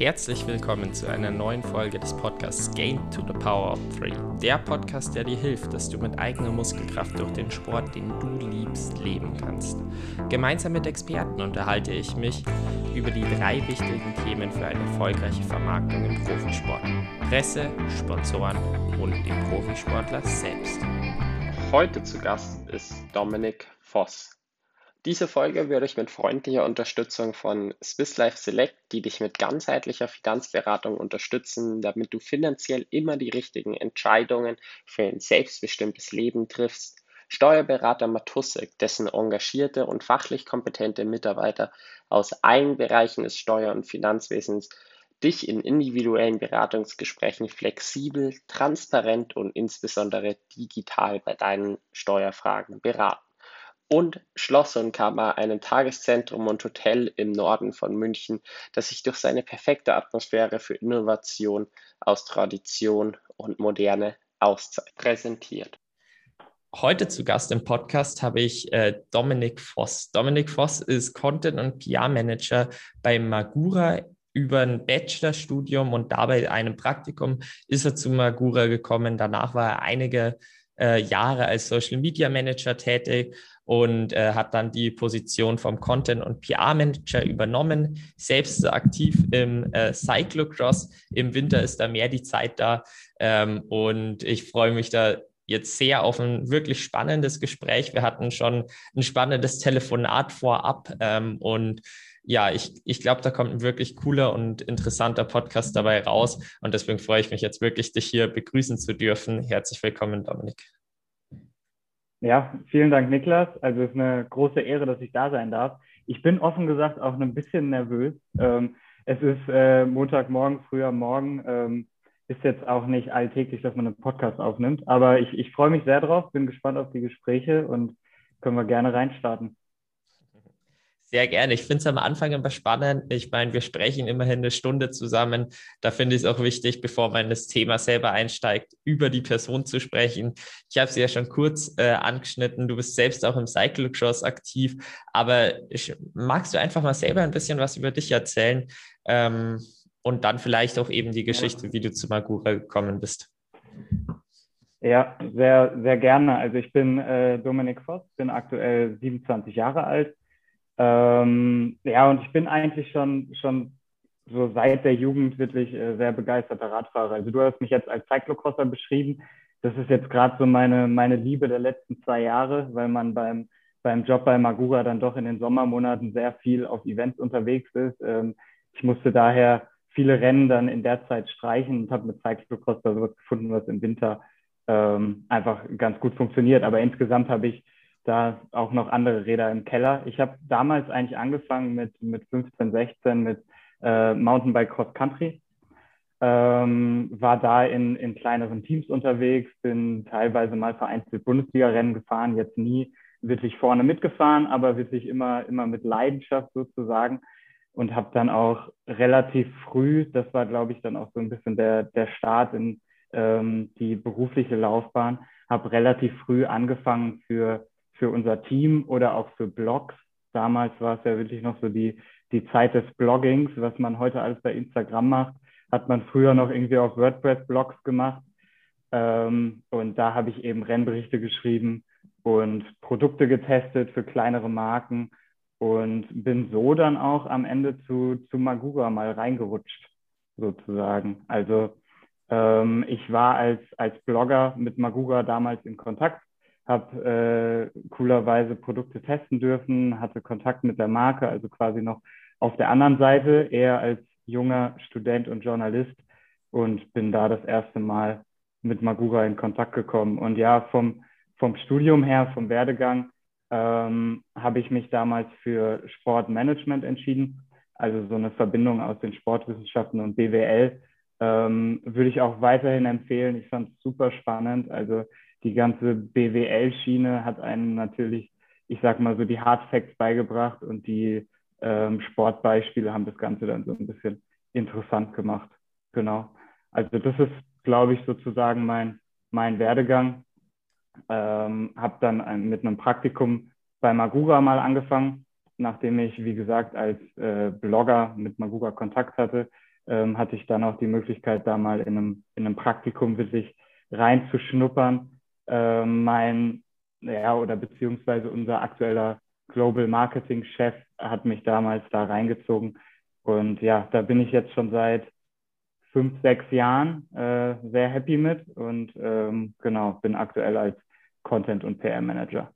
Herzlich willkommen zu einer neuen Folge des Podcasts Gain to the Power of Three. Der Podcast, der dir hilft, dass du mit eigener Muskelkraft durch den Sport, den du liebst, leben kannst. Gemeinsam mit Experten unterhalte ich mich über die drei wichtigen Themen für eine erfolgreiche Vermarktung im Profisport. Presse, Sponsoren und den Profisportler selbst. Heute zu Gast ist Dominik Voss. Diese Folge würde ich mit freundlicher Unterstützung von Swiss Life Select, die dich mit ganzheitlicher Finanzberatung unterstützen, damit du finanziell immer die richtigen Entscheidungen für ein selbstbestimmtes Leben triffst. Steuerberater Matussek, dessen engagierte und fachlich kompetente Mitarbeiter aus allen Bereichen des Steuer- und Finanzwesens dich in individuellen Beratungsgesprächen flexibel, transparent und insbesondere digital bei deinen Steuerfragen beraten und Schloss und Kammer, einem Tageszentrum und Hotel im Norden von München, das sich durch seine perfekte Atmosphäre für Innovation aus Tradition und Moderne auszeichnet, präsentiert. Heute zu Gast im Podcast habe ich äh, Dominik Voss. Dominik Voss ist Content- und PR-Manager bei Magura über ein Bachelorstudium und dabei einem Praktikum ist er zu Magura gekommen. Danach war er einige äh, Jahre als Social Media Manager tätig und äh, hat dann die Position vom Content- und PR-Manager übernommen, selbst aktiv im äh, Cyclocross. Im Winter ist da mehr die Zeit da ähm, und ich freue mich da jetzt sehr auf ein wirklich spannendes Gespräch. Wir hatten schon ein spannendes Telefonat vorab ähm, und ja, ich, ich glaube, da kommt ein wirklich cooler und interessanter Podcast dabei raus. Und deswegen freue ich mich jetzt wirklich, dich hier begrüßen zu dürfen. Herzlich willkommen, Dominik. Ja, vielen Dank, Niklas. Also es ist eine große Ehre, dass ich da sein darf. Ich bin offen gesagt auch ein bisschen nervös. Ähm, es ist äh, Montagmorgen, früher Morgen. Ähm, ist jetzt auch nicht alltäglich, dass man einen Podcast aufnimmt. Aber ich, ich freue mich sehr drauf, bin gespannt auf die Gespräche und können wir gerne reinstarten. Sehr gerne. Ich finde es am Anfang immer spannend. Ich meine, wir sprechen immerhin eine Stunde zusammen. Da finde ich es auch wichtig, bevor man das Thema selber einsteigt, über die Person zu sprechen. Ich habe sie ja schon kurz äh, angeschnitten. Du bist selbst auch im Cyclocross aktiv. Aber ich, magst du einfach mal selber ein bisschen was über dich erzählen? Ähm, und dann vielleicht auch eben die Geschichte, wie du zu Magura gekommen bist. Ja, sehr, sehr gerne. Also ich bin äh, Dominik Voss, bin aktuell 27 Jahre alt ähm, ja, und ich bin eigentlich schon, schon so seit der Jugend wirklich äh, sehr begeisterter Radfahrer. Also du hast mich jetzt als Cyclocrosser beschrieben. Das ist jetzt gerade so meine, meine Liebe der letzten zwei Jahre, weil man beim, beim Job bei Magura dann doch in den Sommermonaten sehr viel auf Events unterwegs ist. Ähm, ich musste daher viele Rennen dann in der Zeit streichen und habe mit Cyclocross da sowas gefunden, was im Winter ähm, einfach ganz gut funktioniert. Aber insgesamt habe ich da auch noch andere Räder im Keller. Ich habe damals eigentlich angefangen mit, mit 15, 16 mit äh, Mountainbike Cross Country. Ähm, war da in, in kleineren Teams unterwegs, bin teilweise mal vereinzelt Bundesliga-Rennen gefahren, jetzt nie wirklich vorne mitgefahren, aber wirklich immer, immer mit Leidenschaft sozusagen und habe dann auch relativ früh, das war glaube ich dann auch so ein bisschen der, der Start in ähm, die berufliche Laufbahn, habe relativ früh angefangen für für unser Team oder auch für Blogs. Damals war es ja wirklich noch so die, die Zeit des Bloggings, was man heute alles bei Instagram macht, hat man früher noch irgendwie auf WordPress-Blogs gemacht. Ähm, und da habe ich eben Rennberichte geschrieben und Produkte getestet für kleinere Marken und bin so dann auch am Ende zu, zu Magura mal reingerutscht, sozusagen. Also ähm, ich war als, als Blogger mit Magura damals in Kontakt habe äh, coolerweise Produkte testen dürfen, hatte Kontakt mit der Marke, also quasi noch auf der anderen Seite, eher als junger Student und Journalist und bin da das erste Mal mit Magura in Kontakt gekommen. Und ja, vom, vom Studium her, vom Werdegang, ähm, habe ich mich damals für Sportmanagement entschieden, also so eine Verbindung aus den Sportwissenschaften und BWL. Ähm, würde ich auch weiterhin empfehlen. Ich fand es super spannend. Also die ganze BWL-Schiene hat einen natürlich, ich sag mal so, die Hard Facts beigebracht und die ähm, Sportbeispiele haben das Ganze dann so ein bisschen interessant gemacht. Genau. Also das ist, glaube ich, sozusagen mein, mein Werdegang. Ähm, habe dann ein, mit einem Praktikum bei Magura mal angefangen, nachdem ich, wie gesagt, als äh, Blogger mit Magura Kontakt hatte, ähm, hatte ich dann auch die Möglichkeit, da mal in einem, in einem Praktikum wirklich reinzuschnuppern. Ähm, mein, ja, oder beziehungsweise unser aktueller Global Marketing Chef hat mich damals da reingezogen. Und ja, da bin ich jetzt schon seit fünf, sechs Jahren äh, sehr happy mit und ähm, genau, bin aktuell als Content- und PR-Manager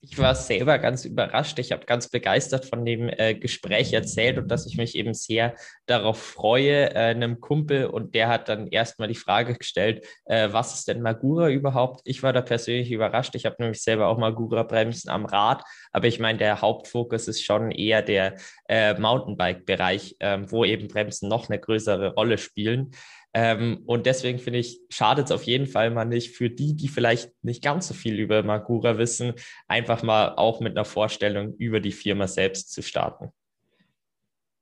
ich war selber ganz überrascht. Ich habe ganz begeistert von dem äh, Gespräch erzählt und dass ich mich eben sehr darauf freue, äh, einem Kumpel. Und der hat dann erstmal die Frage gestellt, äh, was ist denn Magura überhaupt? Ich war da persönlich überrascht. Ich habe nämlich selber auch Magura-Bremsen am Rad. Aber ich meine, der Hauptfokus ist schon eher der äh, Mountainbike-Bereich, ähm, wo eben Bremsen noch eine größere Rolle spielen. Ähm, und deswegen finde ich, schadet es auf jeden Fall mal nicht für die, die vielleicht nicht ganz so viel über Magura wissen, einfach mal auch mit einer Vorstellung über die Firma selbst zu starten.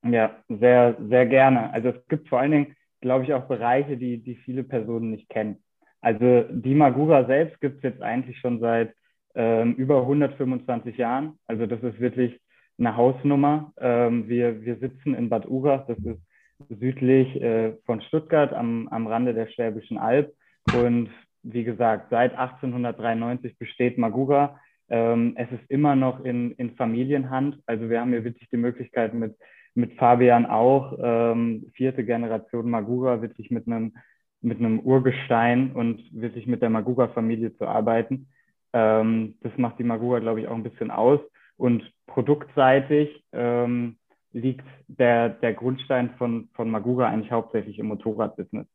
Ja, sehr, sehr gerne. Also es gibt vor allen Dingen, glaube ich, auch Bereiche, die, die viele Personen nicht kennen. Also die Magura selbst gibt es jetzt eigentlich schon seit ähm, über 125 Jahren. Also das ist wirklich eine Hausnummer. Ähm, wir, wir sitzen in Bad Urach, das ist südlich äh, von Stuttgart am, am Rande der Schwäbischen Alb. Und wie gesagt, seit 1893 besteht Magura. Ähm, es ist immer noch in, in Familienhand. Also wir haben hier wirklich die Möglichkeit mit, mit Fabian auch, ähm, vierte Generation Magura, wirklich mit einem, mit einem Urgestein und wirklich mit der Magura-Familie zu arbeiten. Ähm, das macht die Magura, glaube ich, auch ein bisschen aus. Und produktseitig ähm, liegt der, der Grundstein von, von Magura eigentlich hauptsächlich im Motorradbusiness.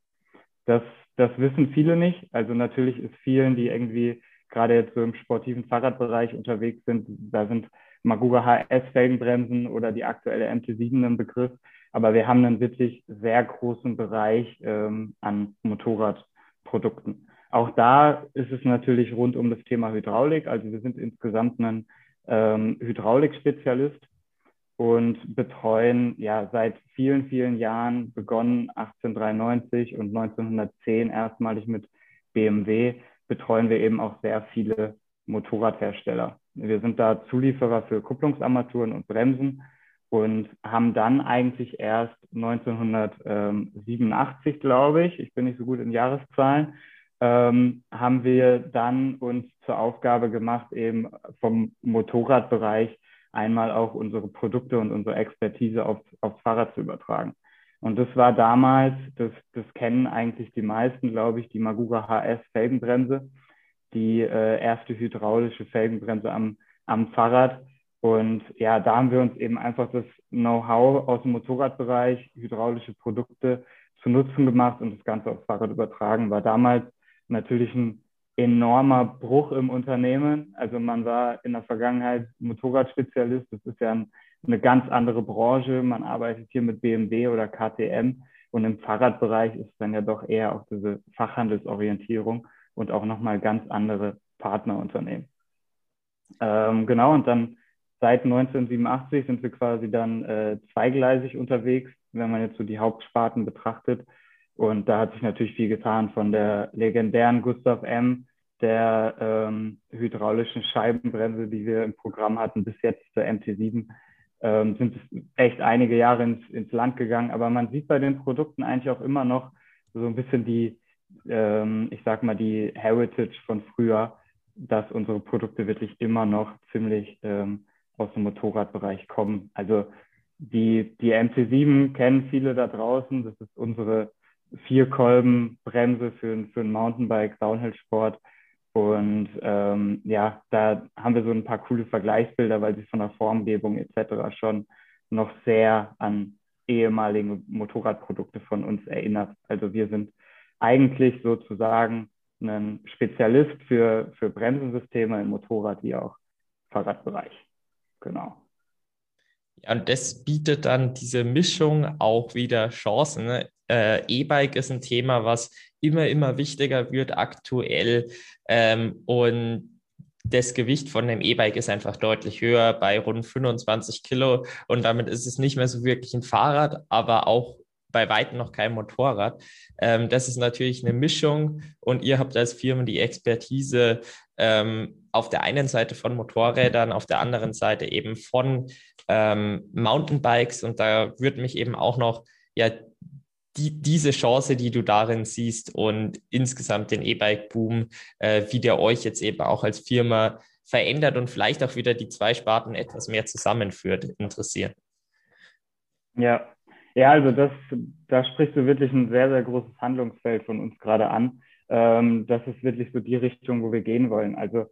Das, das wissen viele nicht. Also natürlich ist vielen, die irgendwie gerade jetzt so im sportiven Fahrradbereich unterwegs sind, da sind Magura HS-Felgenbremsen oder die aktuelle MT7 ein Begriff. Aber wir haben einen wirklich sehr großen Bereich ähm, an Motorradprodukten. Auch da ist es natürlich rund um das Thema Hydraulik. Also wir sind insgesamt ein ähm, Hydraulikspezialist und betreuen ja seit vielen, vielen Jahren, begonnen 1893 und 1910 erstmalig mit BMW, betreuen wir eben auch sehr viele Motorradhersteller. Wir sind da Zulieferer für Kupplungsarmaturen und Bremsen und haben dann eigentlich erst 1987, glaube ich, ich bin nicht so gut in Jahreszahlen, ähm, haben wir dann uns zur Aufgabe gemacht, eben vom Motorradbereich einmal auch unsere Produkte und unsere Expertise auf, aufs Fahrrad zu übertragen. Und das war damals, das, das kennen eigentlich die meisten, glaube ich, die Magura HS Felgenbremse, die äh, erste hydraulische Felgenbremse am, am Fahrrad. Und ja, da haben wir uns eben einfach das Know-how aus dem Motorradbereich, hydraulische Produkte zu Nutzen gemacht und das Ganze aufs Fahrrad übertragen. War damals natürlich ein enormer Bruch im Unternehmen. Also man war in der Vergangenheit Motorradspezialist. Das ist ja ein, eine ganz andere Branche. Man arbeitet hier mit BMW oder KTM. Und im Fahrradbereich ist dann ja doch eher auch diese Fachhandelsorientierung und auch nochmal ganz andere Partnerunternehmen. Ähm, genau, und dann seit 1987 sind wir quasi dann äh, zweigleisig unterwegs, wenn man jetzt so die Hauptsparten betrachtet. Und da hat sich natürlich viel getan von der legendären Gustav M., der ähm, hydraulischen Scheibenbremse, die wir im Programm hatten, bis jetzt zur MT7, ähm, sind echt einige Jahre ins, ins Land gegangen. Aber man sieht bei den Produkten eigentlich auch immer noch so ein bisschen die, ähm, ich sag mal, die Heritage von früher, dass unsere Produkte wirklich immer noch ziemlich ähm, aus dem Motorradbereich kommen. Also die, die MC7 kennen viele da draußen. Das ist unsere Vierkolbenbremse für, für einen Mountainbike, Downhill-Sport. Und ähm, ja, da haben wir so ein paar coole Vergleichsbilder, weil sie von der Formgebung etc. schon noch sehr an ehemalige Motorradprodukte von uns erinnert. Also wir sind eigentlich sozusagen ein Spezialist für, für Bremsensysteme im Motorrad wie auch Fahrradbereich. Genau. Ja, und das bietet dann diese Mischung auch wieder Chancen. Ne? Äh, E-Bike ist ein Thema, was immer, immer wichtiger wird aktuell. Ähm, und das Gewicht von dem E-Bike ist einfach deutlich höher bei rund 25 Kilo. Und damit ist es nicht mehr so wirklich ein Fahrrad, aber auch bei weitem noch kein Motorrad. Ähm, das ist natürlich eine Mischung und ihr habt als Firma die Expertise ähm, auf der einen Seite von Motorrädern, auf der anderen Seite eben von ähm, Mountainbikes und da würde mich eben auch noch ja die, diese Chance, die du darin siehst und insgesamt den E-Bike-Boom, äh, wie der euch jetzt eben auch als Firma verändert und vielleicht auch wieder die zwei Sparten etwas mehr zusammenführt, interessieren. Ja, ja, also das, da sprichst du wirklich ein sehr, sehr großes Handlungsfeld von uns gerade an. Ähm, das ist wirklich so die Richtung, wo wir gehen wollen. Also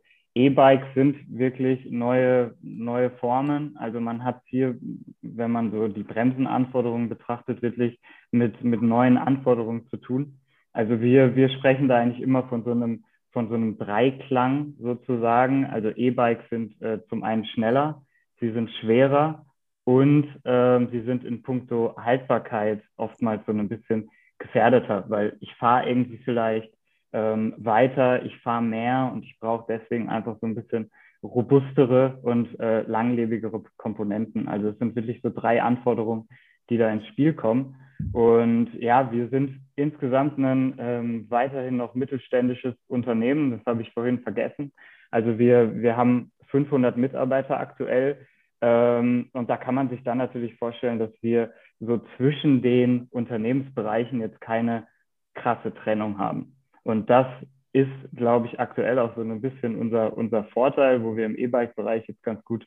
E-Bikes sind wirklich neue, neue Formen. Also man hat hier, wenn man so die Bremsenanforderungen betrachtet, wirklich mit, mit neuen Anforderungen zu tun. Also wir, wir sprechen da eigentlich immer von so einem, von so einem Dreiklang sozusagen. Also E-Bikes sind äh, zum einen schneller, sie sind schwerer und ähm, sie sind in puncto Haltbarkeit oftmals so ein bisschen gefährdeter, weil ich fahre irgendwie vielleicht ähm, weiter, ich fahre mehr und ich brauche deswegen einfach so ein bisschen robustere und äh, langlebigere Komponenten. Also es sind wirklich so drei Anforderungen, die da ins Spiel kommen. Und ja, wir sind insgesamt ein ähm, weiterhin noch mittelständisches Unternehmen. Das habe ich vorhin vergessen. Also wir, wir haben 500 Mitarbeiter aktuell. Ähm, und da kann man sich dann natürlich vorstellen, dass wir so zwischen den Unternehmensbereichen jetzt keine krasse Trennung haben. Und das ist, glaube ich, aktuell auch so ein bisschen unser, unser Vorteil, wo wir im E-Bike-Bereich jetzt ganz gut,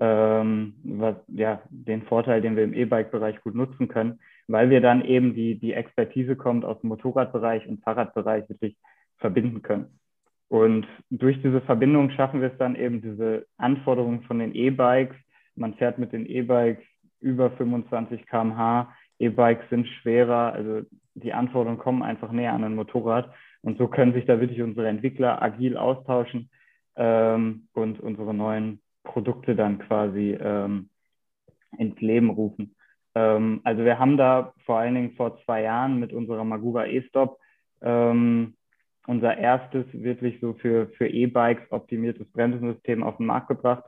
ähm, was, ja, den Vorteil, den wir im E-Bike-Bereich gut nutzen können, weil wir dann eben die, die Expertise kommt aus dem Motorradbereich und Fahrradbereich wirklich verbinden können. Und durch diese Verbindung schaffen wir es dann eben, diese Anforderungen von den E-Bikes. Man fährt mit den E-Bikes über 25 km/h. E-Bikes sind schwerer, also die Anforderungen kommen einfach näher an ein Motorrad. Und so können sich da wirklich unsere Entwickler agil austauschen ähm, und unsere neuen Produkte dann quasi ähm, ins Leben rufen. Ähm, also wir haben da vor allen Dingen vor zwei Jahren mit unserer Magura E-Stop ähm, unser erstes wirklich so für, für E-Bikes optimiertes Bremsensystem auf den Markt gebracht.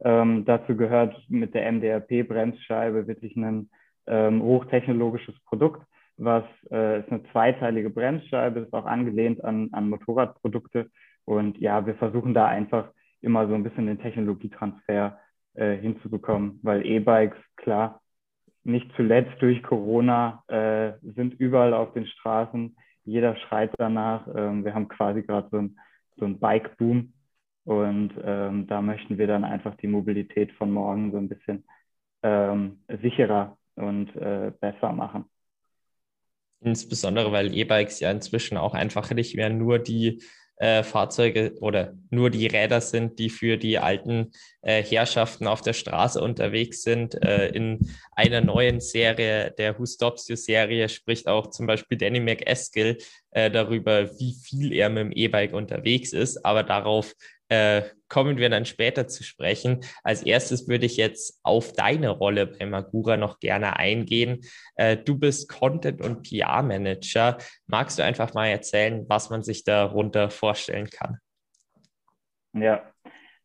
Ähm, dazu gehört mit der MDRP-Bremsscheibe wirklich ein ähm, hochtechnologisches Produkt was äh, ist eine zweiteilige Bremsscheibe, ist auch angelehnt an, an Motorradprodukte. Und ja, wir versuchen da einfach immer so ein bisschen den Technologietransfer äh, hinzubekommen, weil E-Bikes, klar, nicht zuletzt durch Corona äh, sind überall auf den Straßen. Jeder schreit danach. Ähm, wir haben quasi gerade so ein, so ein Bike-Boom. Und ähm, da möchten wir dann einfach die Mobilität von morgen so ein bisschen ähm, sicherer und äh, besser machen. Insbesondere, weil E-Bikes ja inzwischen auch einfach nicht mehr nur die äh, Fahrzeuge oder nur die Räder sind, die für die alten äh, Herrschaften auf der Straße unterwegs sind. Äh, in einer neuen Serie, der Who Stops You Serie, spricht auch zum Beispiel Danny McEskill äh, darüber, wie viel er mit dem E-Bike unterwegs ist. Aber darauf äh, kommen wir dann später zu sprechen. Als erstes würde ich jetzt auf deine Rolle bei Magura noch gerne eingehen. Äh, du bist Content- und PR-Manager. Magst du einfach mal erzählen, was man sich darunter vorstellen kann? Ja,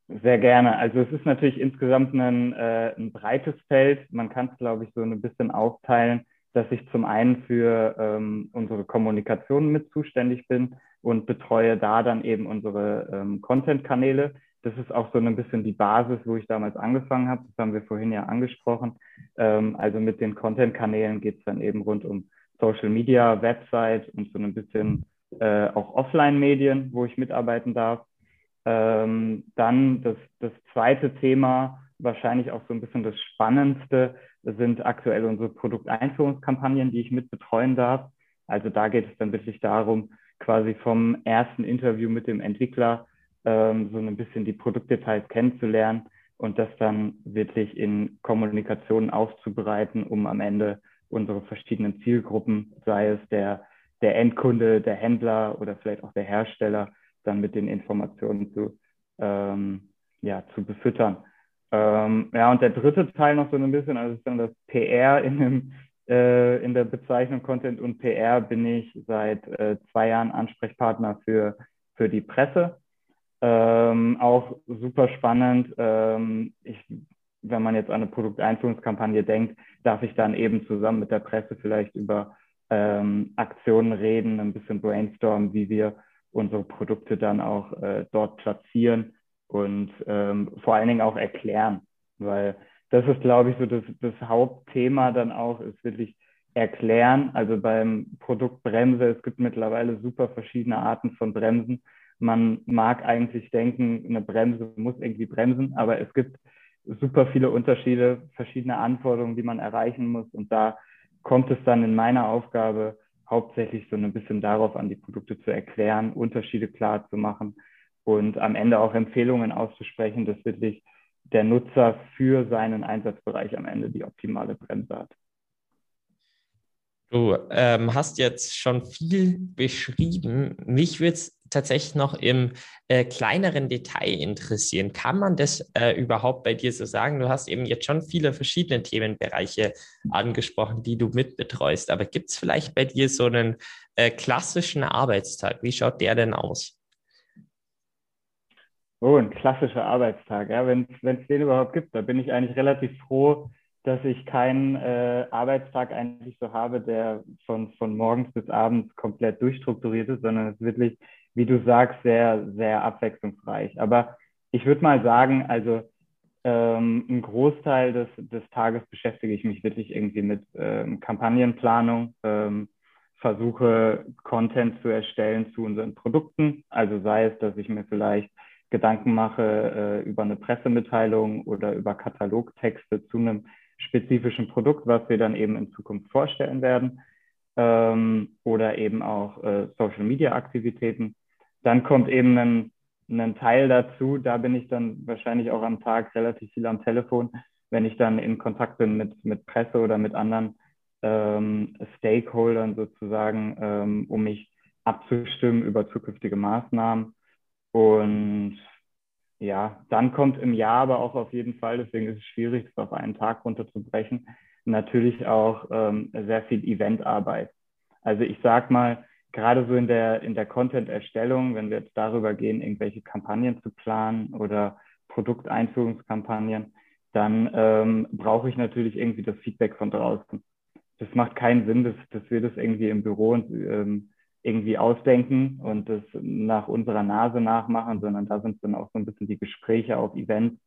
sehr gerne. Also es ist natürlich insgesamt ein, äh, ein breites Feld. Man kann es, glaube ich, so ein bisschen aufteilen, dass ich zum einen für ähm, unsere Kommunikation mit zuständig bin und betreue da dann eben unsere ähm, Content-Kanäle. Das ist auch so ein bisschen die Basis, wo ich damals angefangen habe. Das haben wir vorhin ja angesprochen. Ähm, also mit den Content-Kanälen geht es dann eben rund um Social Media, Website und so ein bisschen äh, auch Offline-Medien, wo ich mitarbeiten darf. Ähm, dann das, das zweite Thema, wahrscheinlich auch so ein bisschen das Spannendste, sind aktuell unsere Produkteinführungskampagnen, die ich mit betreuen darf. Also da geht es dann wirklich darum, quasi vom ersten Interview mit dem Entwickler ähm, so ein bisschen die Produktdetails kennenzulernen und das dann wirklich in Kommunikation aufzubereiten, um am Ende unsere verschiedenen Zielgruppen, sei es der, der Endkunde, der Händler oder vielleicht auch der Hersteller, dann mit den Informationen zu, ähm, ja, zu befüttern. Ähm, ja, und der dritte Teil noch so ein bisschen, also ist dann das PR in dem äh, in der Bezeichnung Content und PR bin ich seit äh, zwei Jahren Ansprechpartner für, für die Presse. Ähm, auch super spannend. Ähm, ich wenn man jetzt an eine Produkteinführungskampagne denkt, darf ich dann eben zusammen mit der Presse vielleicht über ähm, Aktionen reden, ein bisschen brainstormen, wie wir unsere Produkte dann auch äh, dort platzieren und ähm, vor allen Dingen auch erklären, weil das ist, glaube ich, so das, das Hauptthema dann auch, ist wirklich erklären. Also beim Produkt Bremse, es gibt mittlerweile super verschiedene Arten von Bremsen. Man mag eigentlich denken, eine Bremse muss irgendwie bremsen, aber es gibt super viele Unterschiede, verschiedene Anforderungen, die man erreichen muss. Und da kommt es dann in meiner Aufgabe hauptsächlich so ein bisschen darauf an, die Produkte zu erklären, Unterschiede klar zu machen und am Ende auch Empfehlungen auszusprechen, dass wirklich der Nutzer für seinen Einsatzbereich am Ende die optimale Bremse hat. Du ähm, hast jetzt schon viel beschrieben. Mich würde es tatsächlich noch im äh, kleineren Detail interessieren. Kann man das äh, überhaupt bei dir so sagen? Du hast eben jetzt schon viele verschiedene Themenbereiche angesprochen, die du mitbetreust. Aber gibt es vielleicht bei dir so einen äh, klassischen Arbeitstag? Wie schaut der denn aus? Oh, ein klassischer Arbeitstag, ja, wenn es den überhaupt gibt, da bin ich eigentlich relativ froh, dass ich keinen äh, Arbeitstag eigentlich so habe, der von, von morgens bis abends komplett durchstrukturiert ist, sondern es ist wirklich wie du sagst, sehr, sehr abwechslungsreich. Aber ich würde mal sagen, also ähm, ein Großteil des, des Tages beschäftige ich mich wirklich irgendwie mit ähm, Kampagnenplanung, ähm, versuche Content zu erstellen zu unseren Produkten. Also sei es, dass ich mir vielleicht Gedanken mache äh, über eine Pressemitteilung oder über Katalogtexte zu einem spezifischen Produkt, was wir dann eben in Zukunft vorstellen werden. Ähm, oder eben auch äh, Social-Media-Aktivitäten. Dann kommt eben ein, ein Teil dazu, da bin ich dann wahrscheinlich auch am Tag relativ viel am Telefon, wenn ich dann in Kontakt bin mit, mit Presse oder mit anderen ähm, Stakeholdern sozusagen, ähm, um mich abzustimmen über zukünftige Maßnahmen. Und ja, dann kommt im Jahr aber auch auf jeden Fall, deswegen ist es schwierig, es auf einen Tag runterzubrechen, natürlich auch ähm, sehr viel Eventarbeit. Also ich sag mal, gerade so in der, in der Content-Erstellung, wenn wir jetzt darüber gehen, irgendwelche Kampagnen zu planen oder Produkteinführungskampagnen, dann ähm, brauche ich natürlich irgendwie das Feedback von draußen. Das macht keinen Sinn, dass, dass wir das irgendwie im Büro und, ähm, irgendwie ausdenken und das nach unserer Nase nachmachen, sondern da sind dann auch so ein bisschen die Gespräche auf Events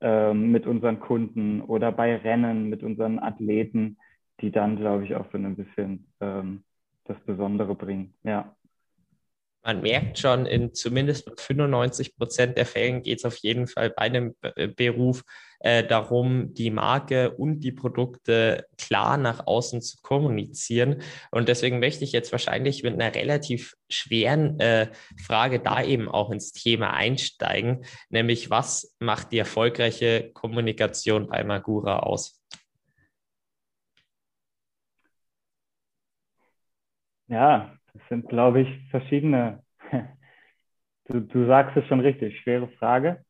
ähm, mit unseren Kunden oder bei Rennen mit unseren Athleten, die dann, glaube ich, auch so ein bisschen ähm, das Besondere bringen. Ja. Man merkt schon, in zumindest 95 Prozent der Fällen geht es auf jeden Fall bei einem äh, Beruf äh, darum, die Marke und die Produkte klar nach außen zu kommunizieren. Und deswegen möchte ich jetzt wahrscheinlich mit einer relativ schweren äh, Frage da eben auch ins Thema einsteigen, nämlich was macht die erfolgreiche Kommunikation bei Magura aus? Ja, das sind, glaube ich, verschiedene. Du, du sagst es schon richtig, schwere Frage.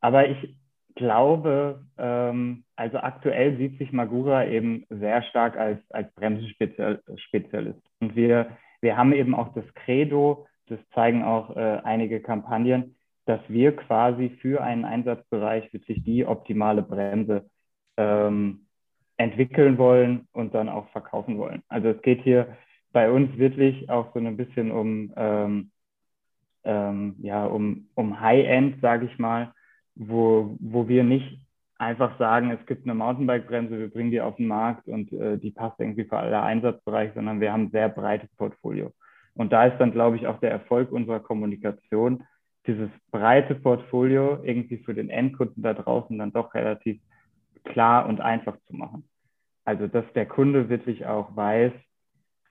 Aber ich glaube, ähm, also aktuell sieht sich Magura eben sehr stark als, als Bremsenspezialist. Und wir, wir haben eben auch das Credo, das zeigen auch äh, einige Kampagnen, dass wir quasi für einen Einsatzbereich wirklich die optimale Bremse ähm, entwickeln wollen und dann auch verkaufen wollen. Also es geht hier bei uns wirklich auch so ein bisschen um, ähm, ähm, ja, um, um High-End, sage ich mal, wo, wo wir nicht einfach sagen, es gibt eine Mountainbike-Bremse, wir bringen die auf den Markt und äh, die passt irgendwie für alle Einsatzbereiche, sondern wir haben ein sehr breites Portfolio. Und da ist dann, glaube ich, auch der Erfolg unserer Kommunikation, dieses breite Portfolio irgendwie für den Endkunden da draußen dann doch relativ klar und einfach zu machen. Also, dass der Kunde wirklich auch weiß,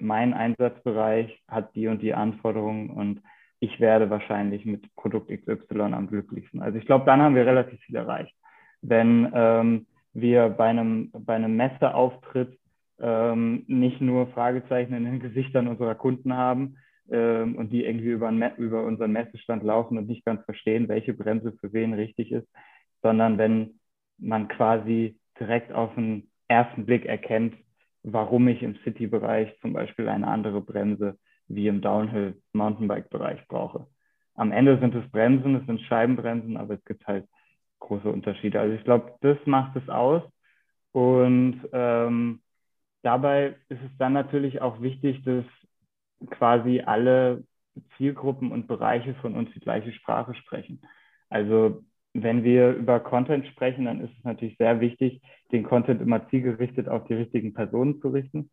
mein Einsatzbereich hat die und die Anforderungen und ich werde wahrscheinlich mit Produkt XY am glücklichsten. Also ich glaube, dann haben wir relativ viel erreicht. Wenn ähm, wir bei einem, bei einem Messeauftritt ähm, nicht nur Fragezeichen in den Gesichtern unserer Kunden haben ähm, und die irgendwie über, über unseren Messestand laufen und nicht ganz verstehen, welche Bremse für wen richtig ist, sondern wenn man quasi direkt auf den ersten Blick erkennt, warum ich im City-Bereich zum Beispiel eine andere Bremse wie im Downhill-Mountainbike-Bereich brauche. Am Ende sind es Bremsen, es sind Scheibenbremsen, aber es gibt halt große Unterschiede. Also ich glaube, das macht es aus. Und ähm, dabei ist es dann natürlich auch wichtig, dass quasi alle Zielgruppen und Bereiche von uns die gleiche Sprache sprechen. Also wenn wir über Content sprechen, dann ist es natürlich sehr wichtig, den Content immer zielgerichtet auf die richtigen Personen zu richten.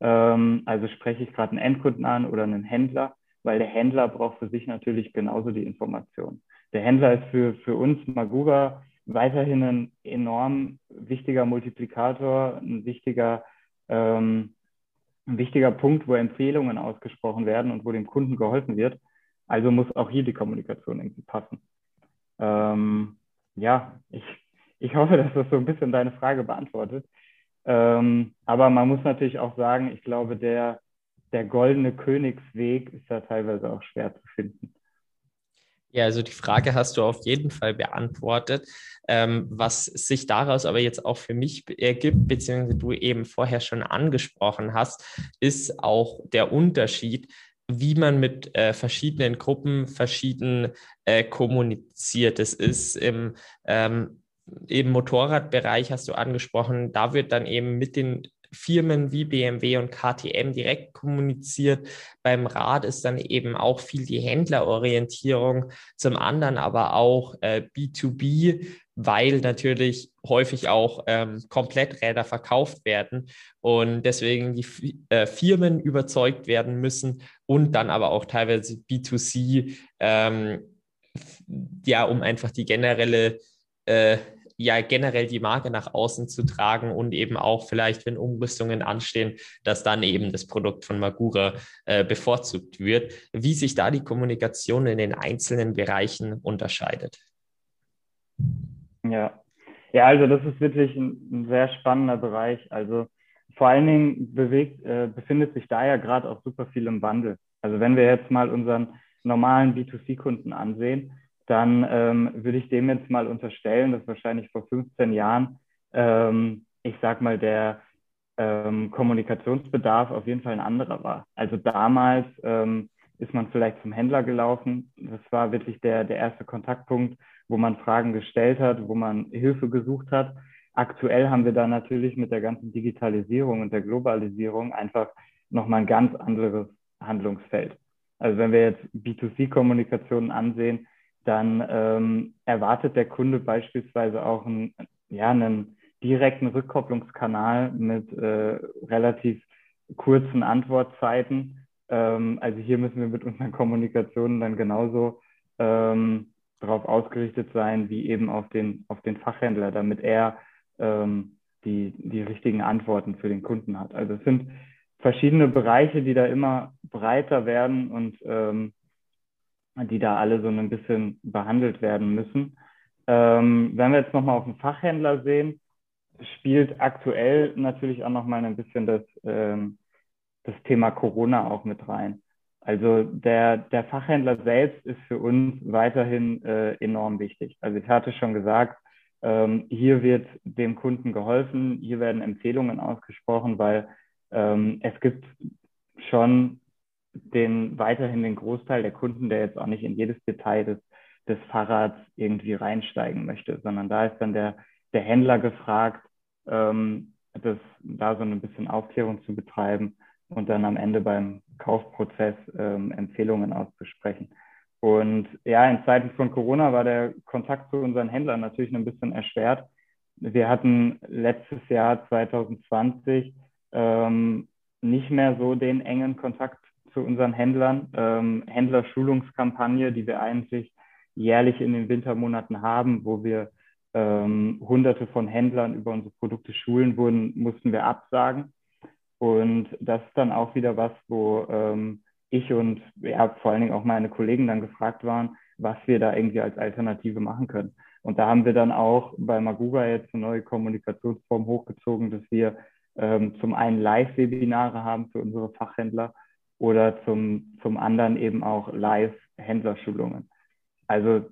Ähm, also spreche ich gerade einen Endkunden an oder einen Händler, weil der Händler braucht für sich natürlich genauso die Information. Der Händler ist für, für uns Magura weiterhin ein enorm wichtiger Multiplikator, ein wichtiger, ähm, ein wichtiger Punkt, wo Empfehlungen ausgesprochen werden und wo dem Kunden geholfen wird. Also muss auch hier die Kommunikation irgendwie passen. Ähm, ja, ich, ich hoffe, dass das so ein bisschen deine Frage beantwortet. Ähm, aber man muss natürlich auch sagen, ich glaube, der, der goldene Königsweg ist da teilweise auch schwer zu finden. Ja, also die Frage hast du auf jeden Fall beantwortet. Ähm, was sich daraus aber jetzt auch für mich ergibt, beziehungsweise du eben vorher schon angesprochen hast, ist auch der Unterschied, wie man mit äh, verschiedenen Gruppen verschieden äh, kommuniziert. Es ist im ähm, eben Motorradbereich hast du angesprochen, da wird dann eben mit den Firmen wie BMW und KTM direkt kommuniziert. Beim Rad ist dann eben auch viel die Händlerorientierung, zum anderen aber auch äh, B2B, weil natürlich häufig auch ähm, Kompletträder verkauft werden und deswegen die äh, Firmen überzeugt werden müssen und dann aber auch teilweise B2C, ähm, ja, um einfach die generelle äh, ja generell die Marke nach außen zu tragen und eben auch vielleicht, wenn Umrüstungen anstehen, dass dann eben das Produkt von Magura äh, bevorzugt wird. Wie sich da die Kommunikation in den einzelnen Bereichen unterscheidet. Ja, ja, also das ist wirklich ein, ein sehr spannender Bereich. Also vor allen Dingen bewegt, äh, befindet sich da ja gerade auch super viel im Wandel. Also wenn wir jetzt mal unseren normalen B2C-Kunden ansehen, dann ähm, würde ich dem jetzt mal unterstellen, dass wahrscheinlich vor 15 Jahren, ähm, ich sag mal, der ähm, Kommunikationsbedarf auf jeden Fall ein anderer war. Also damals ähm, ist man vielleicht zum Händler gelaufen. Das war wirklich der, der erste Kontaktpunkt, wo man Fragen gestellt hat, wo man Hilfe gesucht hat. Aktuell haben wir da natürlich mit der ganzen Digitalisierung und der Globalisierung einfach nochmal ein ganz anderes Handlungsfeld. Also wenn wir jetzt B2C-Kommunikationen ansehen, dann ähm, erwartet der Kunde beispielsweise auch einen, ja, einen direkten Rückkopplungskanal mit äh, relativ kurzen Antwortzeiten. Ähm, also hier müssen wir mit unseren Kommunikationen dann genauso ähm, darauf ausgerichtet sein, wie eben auf den, auf den Fachhändler, damit er ähm, die, die richtigen Antworten für den Kunden hat. Also es sind verschiedene Bereiche, die da immer breiter werden und ähm, die da alle so ein bisschen behandelt werden müssen. Ähm, wenn wir jetzt nochmal auf den Fachhändler sehen, spielt aktuell natürlich auch nochmal ein bisschen das, ähm, das Thema Corona auch mit rein. Also der, der Fachhändler selbst ist für uns weiterhin äh, enorm wichtig. Also ich hatte schon gesagt, ähm, hier wird dem Kunden geholfen, hier werden Empfehlungen ausgesprochen, weil ähm, es gibt schon den weiterhin den Großteil der Kunden, der jetzt auch nicht in jedes Detail des, des Fahrrads irgendwie reinsteigen möchte, sondern da ist dann der, der Händler gefragt, ähm, das, da so ein bisschen Aufklärung zu betreiben und dann am Ende beim Kaufprozess ähm, Empfehlungen auszusprechen. Und ja, in Zeiten von Corona war der Kontakt zu unseren Händlern natürlich ein bisschen erschwert. Wir hatten letztes Jahr 2020 ähm, nicht mehr so den engen Kontakt zu unseren Händlern. Ähm, Händlerschulungskampagne, die wir eigentlich jährlich in den Wintermonaten haben, wo wir ähm, hunderte von Händlern über unsere Produkte schulen wurden, mussten wir absagen. Und das ist dann auch wieder was, wo ähm, ich und ja, vor allen Dingen auch meine Kollegen dann gefragt waren, was wir da irgendwie als Alternative machen können. Und da haben wir dann auch bei Maguga jetzt eine neue Kommunikationsform hochgezogen, dass wir ähm, zum einen Live-Webinare haben für unsere Fachhändler oder zum, zum anderen eben auch Live-Händlerschulungen. Also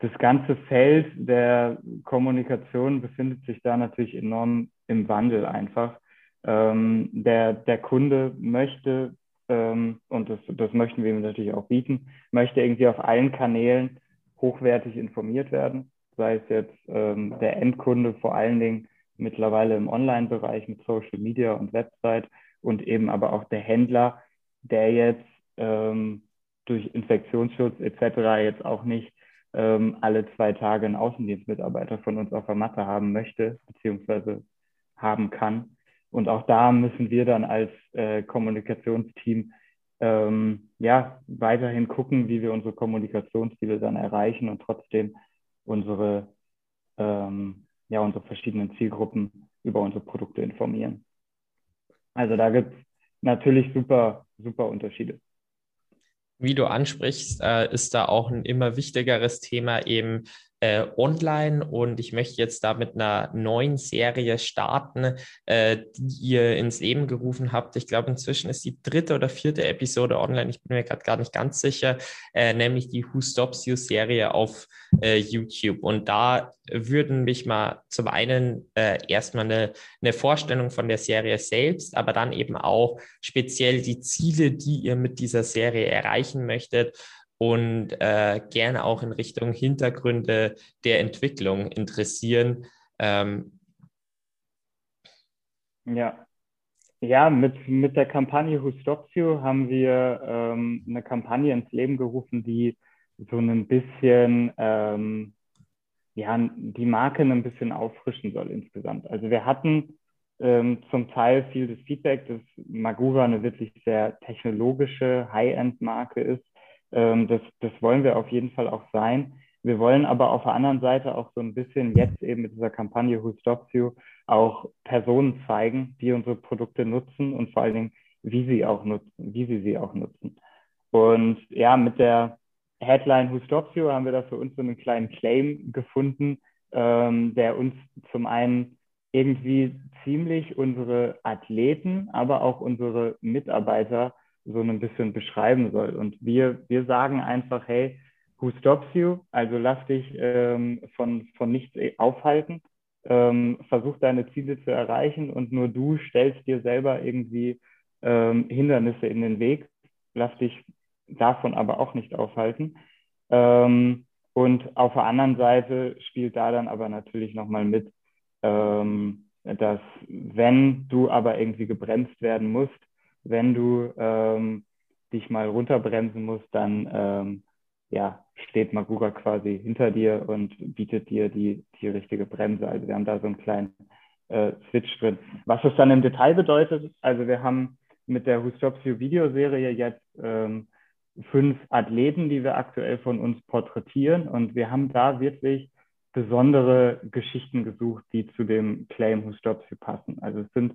das ganze Feld der Kommunikation befindet sich da natürlich enorm im Wandel einfach. Ähm, der, der Kunde möchte, ähm, und das, das möchten wir ihm natürlich auch bieten, möchte irgendwie auf allen Kanälen hochwertig informiert werden. sei es jetzt ähm, der Endkunde vor allen Dingen mittlerweile im Online-Bereich mit Social Media und Website und eben aber auch der Händler, der jetzt ähm, durch Infektionsschutz etc. jetzt auch nicht ähm, alle zwei Tage einen Außendienstmitarbeiter von uns auf der Matte haben möchte, beziehungsweise haben kann. Und auch da müssen wir dann als äh, Kommunikationsteam ähm, ja weiterhin gucken, wie wir unsere Kommunikationsziele dann erreichen und trotzdem unsere ähm, ja unsere verschiedenen Zielgruppen über unsere Produkte informieren. Also da gibt es natürlich super super Unterschiede wie du ansprichst, äh, ist da auch ein immer wichtigeres Thema eben äh, online und ich möchte jetzt da mit einer neuen Serie starten, äh, die ihr ins Leben gerufen habt. Ich glaube, inzwischen ist die dritte oder vierte Episode online. Ich bin mir gerade gar nicht ganz sicher, äh, nämlich die Who Stops You Serie auf äh, YouTube. Und da würden mich mal zum einen äh, erstmal eine, eine Vorstellung von der Serie selbst, aber dann eben auch speziell die Ziele, die ihr mit dieser Serie erreichen möchtet und äh, gerne auch in Richtung Hintergründe der Entwicklung interessieren. Ähm, ja. Ja, mit, mit der Kampagne Who Stops You haben wir ähm, eine Kampagne ins Leben gerufen, die so ein bisschen, ähm, ja, die Marke ein bisschen auffrischen soll insgesamt. Also wir hatten ähm, zum Teil viel das Feedback, dass Magura eine wirklich sehr technologische High-End-Marke ist ähm, das, das wollen wir auf jeden Fall auch sein. Wir wollen aber auf der anderen Seite auch so ein bisschen jetzt eben mit dieser Kampagne Who Stops You auch Personen zeigen, die unsere Produkte nutzen und vor allen Dingen, wie sie auch nutzen, wie sie sie auch nutzen. Und ja, mit der Headline Who Stops You haben wir da für uns so einen kleinen Claim gefunden, ähm, der uns zum einen irgendwie ziemlich unsere Athleten, aber auch unsere Mitarbeiter so ein bisschen beschreiben soll. Und wir, wir sagen einfach, hey, who stops you? Also lass dich ähm, von, von nichts aufhalten. Ähm, versuch deine Ziele zu erreichen und nur du stellst dir selber irgendwie ähm, Hindernisse in den Weg. Lass dich davon aber auch nicht aufhalten. Ähm, und auf der anderen Seite spielt da dann aber natürlich nochmal mit, ähm, dass wenn du aber irgendwie gebremst werden musst, wenn du ähm, dich mal runterbremsen musst, dann ähm, ja, steht Magura quasi hinter dir und bietet dir die, die richtige Bremse. Also wir haben da so einen kleinen äh, Switch drin. Was das dann im Detail bedeutet, also wir haben mit der Who Stops You Videoserie jetzt ähm, fünf Athleten, die wir aktuell von uns porträtieren und wir haben da wirklich besondere Geschichten gesucht, die zu dem Claim Who Stops You passen. Also es sind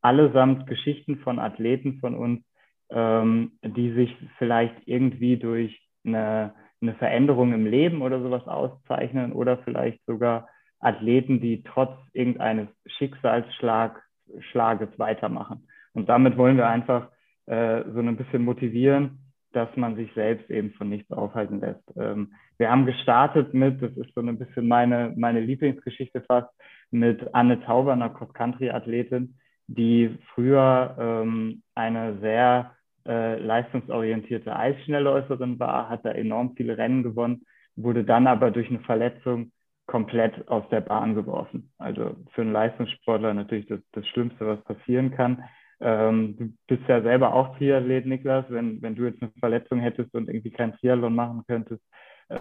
allesamt Geschichten von Athleten von uns, ähm, die sich vielleicht irgendwie durch eine, eine Veränderung im Leben oder sowas auszeichnen oder vielleicht sogar Athleten, die trotz irgendeines Schicksalsschlages weitermachen. Und damit wollen wir einfach äh, so ein bisschen motivieren, dass man sich selbst eben von nichts aufhalten lässt. Ähm, wir haben gestartet mit, das ist so ein bisschen meine, meine Lieblingsgeschichte fast, mit Anne Tauber, einer Cross-Country-Athletin, die früher ähm, eine sehr äh, leistungsorientierte Eisschnellläuferin war, hat da enorm viele Rennen gewonnen, wurde dann aber durch eine Verletzung komplett aus der Bahn geworfen. Also für einen Leistungssportler natürlich das, das Schlimmste, was passieren kann. Ähm, du bist ja selber auch Triathlet, Niklas. Wenn, wenn du jetzt eine Verletzung hättest und irgendwie kein Triathlon machen könntest,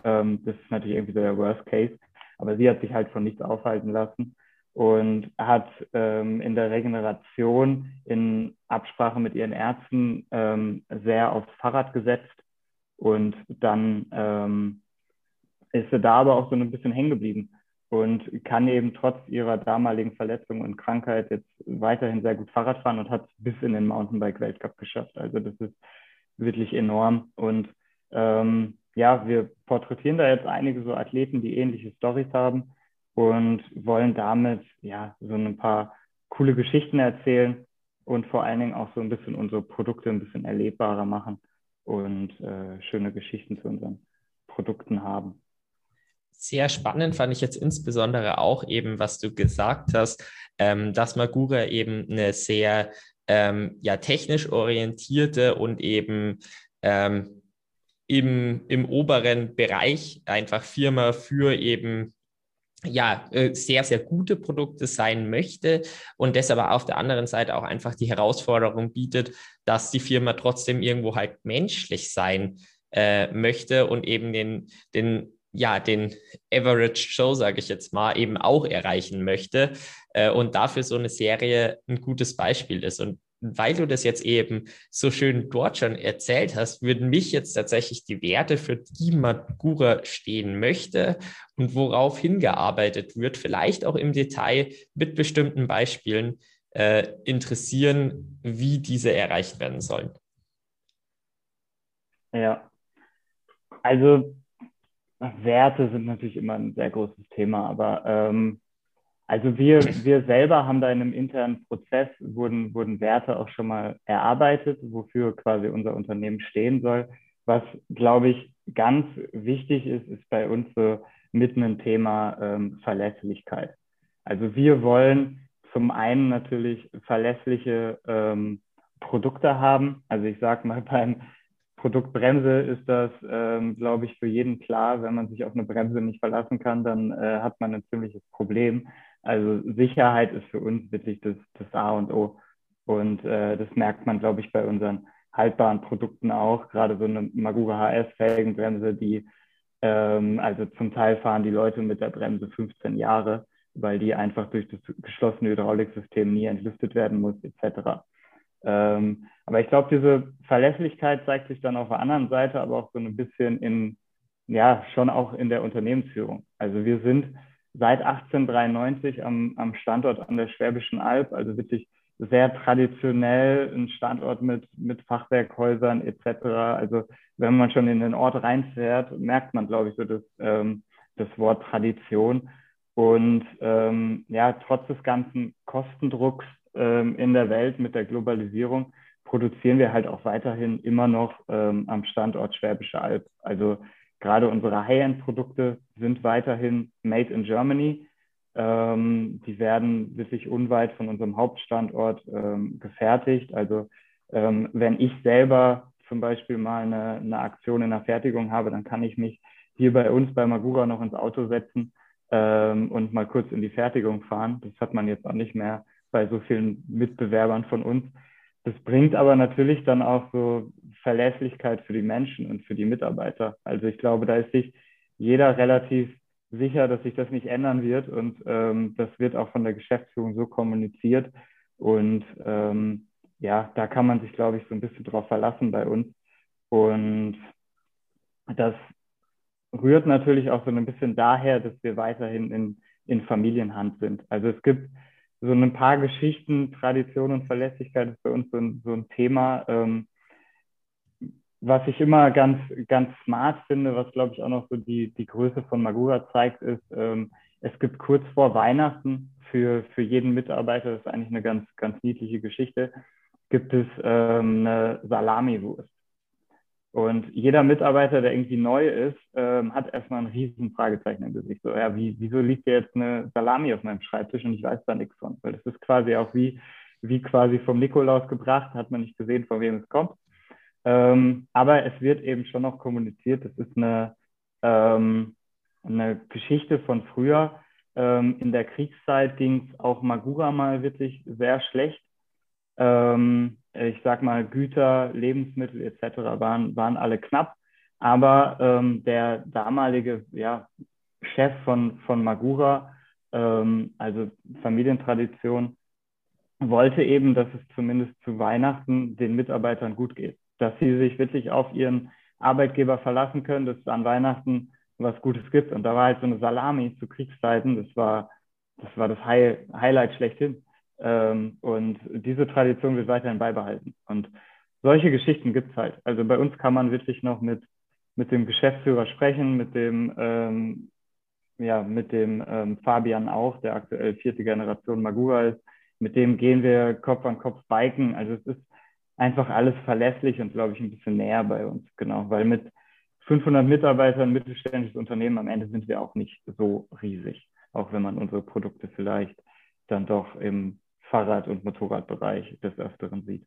ähm, das ist natürlich irgendwie der Worst Case. Aber sie hat sich halt von nichts aufhalten lassen und hat ähm, in der Regeneration in Absprache mit ihren Ärzten ähm, sehr aufs Fahrrad gesetzt und dann ähm, ist sie da aber auch so ein bisschen hängen geblieben und kann eben trotz ihrer damaligen Verletzung und Krankheit jetzt weiterhin sehr gut Fahrrad fahren und hat bis in den Mountainbike-Weltcup geschafft. Also das ist wirklich enorm und ähm, ja, wir porträtieren da jetzt einige so Athleten, die ähnliche Stories haben und wollen damit ja so ein paar coole Geschichten erzählen und vor allen Dingen auch so ein bisschen unsere Produkte ein bisschen erlebbarer machen und äh, schöne Geschichten zu unseren Produkten haben. Sehr spannend fand ich jetzt insbesondere auch eben, was du gesagt hast, ähm, dass Magura eben eine sehr ähm, ja, technisch orientierte und eben ähm, im, im oberen Bereich einfach Firma für eben ja, äh, sehr, sehr gute Produkte sein möchte und das aber auf der anderen Seite auch einfach die Herausforderung bietet, dass die Firma trotzdem irgendwo halt menschlich sein äh, möchte und eben den, den, ja, den Average Show, sage ich jetzt mal, eben auch erreichen möchte äh, und dafür so eine Serie ein gutes Beispiel ist. Und weil du das jetzt eben so schön dort schon erzählt hast, würden mich jetzt tatsächlich die Werte, für die Magura stehen möchte und worauf hingearbeitet wird, vielleicht auch im Detail mit bestimmten Beispielen äh, interessieren, wie diese erreicht werden sollen. Ja, also Werte sind natürlich immer ein sehr großes Thema, aber ähm, also wir, wir selber haben da in einem internen Prozess, wurden, wurden Werte auch schon mal erarbeitet, wofür quasi unser Unternehmen stehen soll. Was, glaube ich, ganz wichtig ist, ist bei uns so mitten ein Thema ähm, Verlässlichkeit. Also wir wollen zum einen natürlich verlässliche ähm, Produkte haben. Also ich sage mal, beim Produkt Bremse ist das, ähm, glaube ich, für jeden klar. Wenn man sich auf eine Bremse nicht verlassen kann, dann äh, hat man ein ziemliches Problem. Also Sicherheit ist für uns wirklich das, das A und O. Und äh, das merkt man, glaube ich, bei unseren haltbaren Produkten auch. Gerade so eine Magura HS-Felgenbremse, die, ähm, also zum Teil fahren die Leute mit der Bremse 15 Jahre, weil die einfach durch das geschlossene Hydrauliksystem nie entlüftet werden muss, etc. Ähm, aber ich glaube, diese Verlässlichkeit zeigt sich dann auf der anderen Seite, aber auch so ein bisschen in, ja, schon auch in der Unternehmensführung. Also wir sind seit 1893 am, am Standort an der Schwäbischen Alb, also wirklich sehr traditionell ein Standort mit, mit Fachwerkhäusern etc. Also wenn man schon in den Ort reinfährt, merkt man, glaube ich, so das, ähm, das Wort Tradition. Und ähm, ja, trotz des ganzen Kostendrucks ähm, in der Welt mit der Globalisierung produzieren wir halt auch weiterhin immer noch ähm, am Standort Schwäbische Alb. Also Gerade unsere High-End-Produkte sind weiterhin made in Germany. Ähm, die werden wirklich unweit von unserem Hauptstandort ähm, gefertigt. Also ähm, wenn ich selber zum Beispiel mal eine, eine, Aktion in der Fertigung habe, dann kann ich mich hier bei uns bei Magura noch ins Auto setzen ähm, und mal kurz in die Fertigung fahren. Das hat man jetzt auch nicht mehr bei so vielen Mitbewerbern von uns. Das bringt aber natürlich dann auch so Verlässlichkeit für die Menschen und für die Mitarbeiter. Also ich glaube, da ist sich jeder relativ sicher, dass sich das nicht ändern wird und ähm, das wird auch von der Geschäftsführung so kommuniziert und ähm, ja, da kann man sich, glaube ich, so ein bisschen drauf verlassen bei uns und das rührt natürlich auch so ein bisschen daher, dass wir weiterhin in, in Familienhand sind. Also es gibt so ein paar Geschichten, Tradition und Verlässlichkeit ist bei uns so ein, so ein Thema. Ähm, was ich immer ganz, ganz smart finde, was glaube ich auch noch so die, die Größe von Magura zeigt, ist, ähm, es gibt kurz vor Weihnachten für, für jeden Mitarbeiter, das ist eigentlich eine ganz, ganz niedliche Geschichte, gibt es ähm, eine Salami-Wurst. Und jeder Mitarbeiter, der irgendwie neu ist, ähm, hat erstmal ein riesen Fragezeichen im Gesicht. So, ja, wie, wieso liegt hier jetzt eine Salami auf meinem Schreibtisch und ich weiß da nichts von? Weil das ist quasi auch wie, wie quasi vom Nikolaus gebracht, hat man nicht gesehen, von wem es kommt. Ähm, aber es wird eben schon noch kommuniziert. Das ist eine, ähm, eine Geschichte von früher. Ähm, in der Kriegszeit ging es auch Magura mal wirklich sehr schlecht. Ähm, ich sag mal, Güter, Lebensmittel etc. waren, waren alle knapp. Aber ähm, der damalige ja, Chef von, von Magura, ähm, also Familientradition, wollte eben, dass es zumindest zu Weihnachten den Mitarbeitern gut geht dass sie sich wirklich auf ihren Arbeitgeber verlassen können, dass es an Weihnachten was Gutes gibt. Und da war halt so eine Salami zu Kriegszeiten, das war das, war das High Highlight schlechthin. Ähm, und diese Tradition wird weiterhin beibehalten. Und solche Geschichten gibt es halt. Also bei uns kann man wirklich noch mit, mit dem Geschäftsführer sprechen, mit dem, ähm, ja, mit dem ähm, Fabian auch, der aktuell vierte Generation Magura ist. Mit dem gehen wir Kopf an Kopf biken. Also es ist einfach alles verlässlich und, glaube ich, ein bisschen näher bei uns. Genau, weil mit 500 Mitarbeitern, mittelständisches Unternehmen, am Ende sind wir auch nicht so riesig, auch wenn man unsere Produkte vielleicht dann doch im Fahrrad- und Motorradbereich des Öfteren sieht.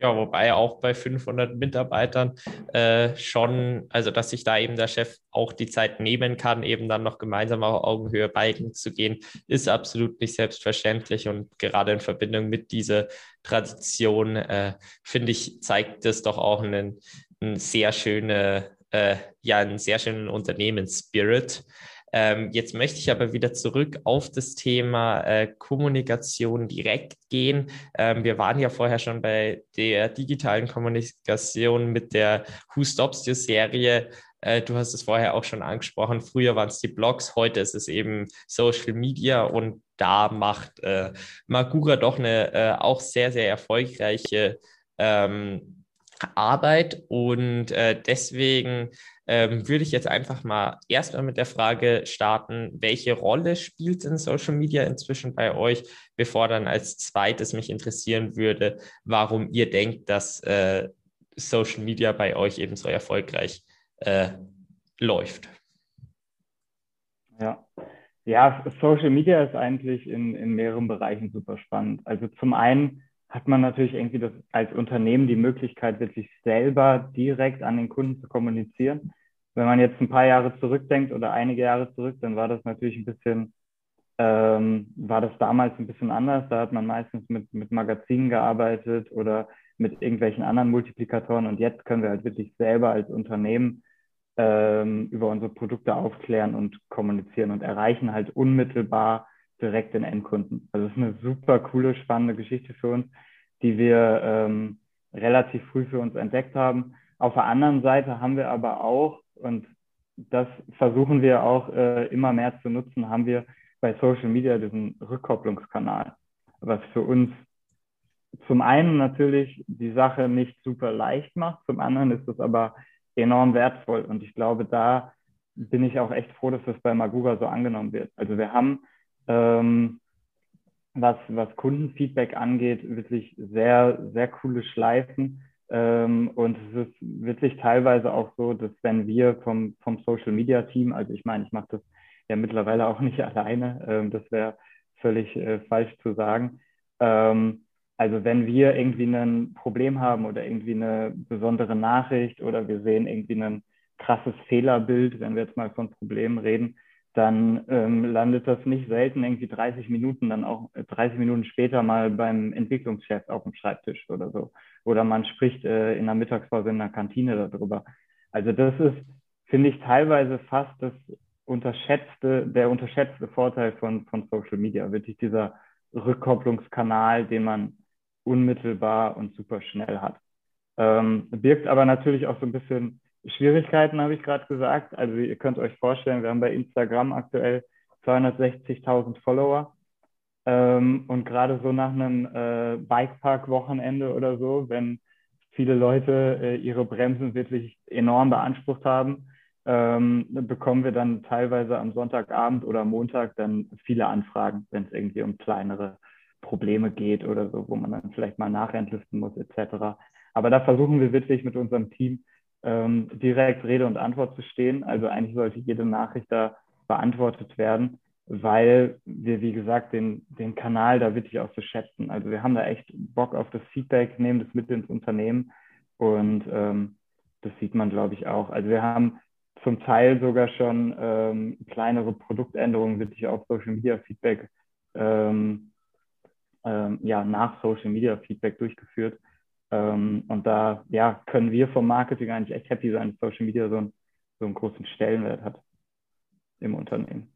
Ja, wobei auch bei 500 Mitarbeitern äh, schon, also dass sich da eben der Chef auch die Zeit nehmen kann, eben dann noch gemeinsam auf Augenhöhe biken zu gehen, ist absolut nicht selbstverständlich. Und gerade in Verbindung mit dieser Tradition, äh, finde ich, zeigt das doch auch einen, einen sehr schöne, äh, ja, einen sehr schönen Unternehmensspirit. Ähm, jetzt möchte ich aber wieder zurück auf das Thema äh, Kommunikation direkt gehen. Ähm, wir waren ja vorher schon bei der digitalen Kommunikation mit der Who Stops You Serie. Äh, du hast es vorher auch schon angesprochen. Früher waren es die Blogs, heute ist es eben Social Media und da macht äh, Magura doch eine äh, auch sehr, sehr erfolgreiche ähm, Arbeit und äh, deswegen ähm, würde ich jetzt einfach mal erstmal mit der Frage starten, welche Rolle spielt in Social Media inzwischen bei euch, bevor dann als zweites mich interessieren würde, warum ihr denkt, dass äh, Social Media bei euch eben so erfolgreich äh, läuft. Ja. Ja, Social Media ist eigentlich in, in mehreren Bereichen super spannend. Also zum einen hat man natürlich irgendwie das, als Unternehmen die Möglichkeit, wirklich selber direkt an den Kunden zu kommunizieren. Wenn man jetzt ein paar Jahre zurückdenkt oder einige Jahre zurück, dann war das natürlich ein bisschen, ähm, war das damals ein bisschen anders. Da hat man meistens mit, mit Magazinen gearbeitet oder mit irgendwelchen anderen Multiplikatoren. Und jetzt können wir halt wirklich selber als Unternehmen ähm, über unsere Produkte aufklären und kommunizieren und erreichen halt unmittelbar direkt den Endkunden. Also es ist eine super coole, spannende Geschichte für uns, die wir ähm, relativ früh für uns entdeckt haben. Auf der anderen Seite haben wir aber auch, und das versuchen wir auch äh, immer mehr zu nutzen, haben wir bei Social Media diesen Rückkopplungskanal, was für uns zum einen natürlich die Sache nicht super leicht macht, zum anderen ist es aber enorm wertvoll. Und ich glaube, da bin ich auch echt froh, dass das bei Magura so angenommen wird. Also wir haben ähm, was, was Kundenfeedback angeht, wirklich sehr, sehr coole Schleifen. Ähm, und es ist wirklich teilweise auch so, dass wenn wir vom, vom Social Media Team, also ich meine, ich mache das ja mittlerweile auch nicht alleine, ähm, das wäre völlig äh, falsch zu sagen. Ähm, also wenn wir irgendwie ein Problem haben oder irgendwie eine besondere Nachricht oder wir sehen irgendwie ein krasses Fehlerbild, wenn wir jetzt mal von Problemen reden, dann ähm, landet das nicht selten irgendwie 30 Minuten, dann auch 30 äh, Minuten später mal beim Entwicklungschef auf dem Schreibtisch oder so. Oder man spricht äh, in der Mittagspause in der Kantine darüber. Also das ist, finde ich, teilweise fast das unterschätzte, der unterschätzte Vorteil von, von Social Media, wirklich dieser Rückkopplungskanal, den man unmittelbar und super schnell hat. Ähm, birgt aber natürlich auch so ein bisschen Schwierigkeiten habe ich gerade gesagt. Also ihr könnt euch vorstellen, wir haben bei Instagram aktuell 260.000 Follower. Ähm, und gerade so nach einem äh, Bikepark-Wochenende oder so, wenn viele Leute äh, ihre Bremsen wirklich enorm beansprucht haben, ähm, bekommen wir dann teilweise am Sonntagabend oder Montag dann viele Anfragen, wenn es irgendwie um kleinere Probleme geht oder so, wo man dann vielleicht mal nachentlüften muss etc. Aber da versuchen wir wirklich mit unserem Team ähm, direkt Rede und Antwort zu stehen. Also eigentlich sollte jede Nachricht da beantwortet werden, weil wir, wie gesagt, den, den Kanal da wirklich auch so schätzen. Also wir haben da echt Bock auf das Feedback, nehmen das mit ins Unternehmen und ähm, das sieht man, glaube ich, auch. Also wir haben zum Teil sogar schon ähm, kleinere Produktänderungen wirklich auf Social Media Feedback, ähm, ähm, ja, nach Social Media Feedback durchgeführt. Ähm, und da ja, können wir vom Marketing eigentlich echt happy sein, dass Social Media so, ein, so einen großen Stellenwert hat im Unternehmen.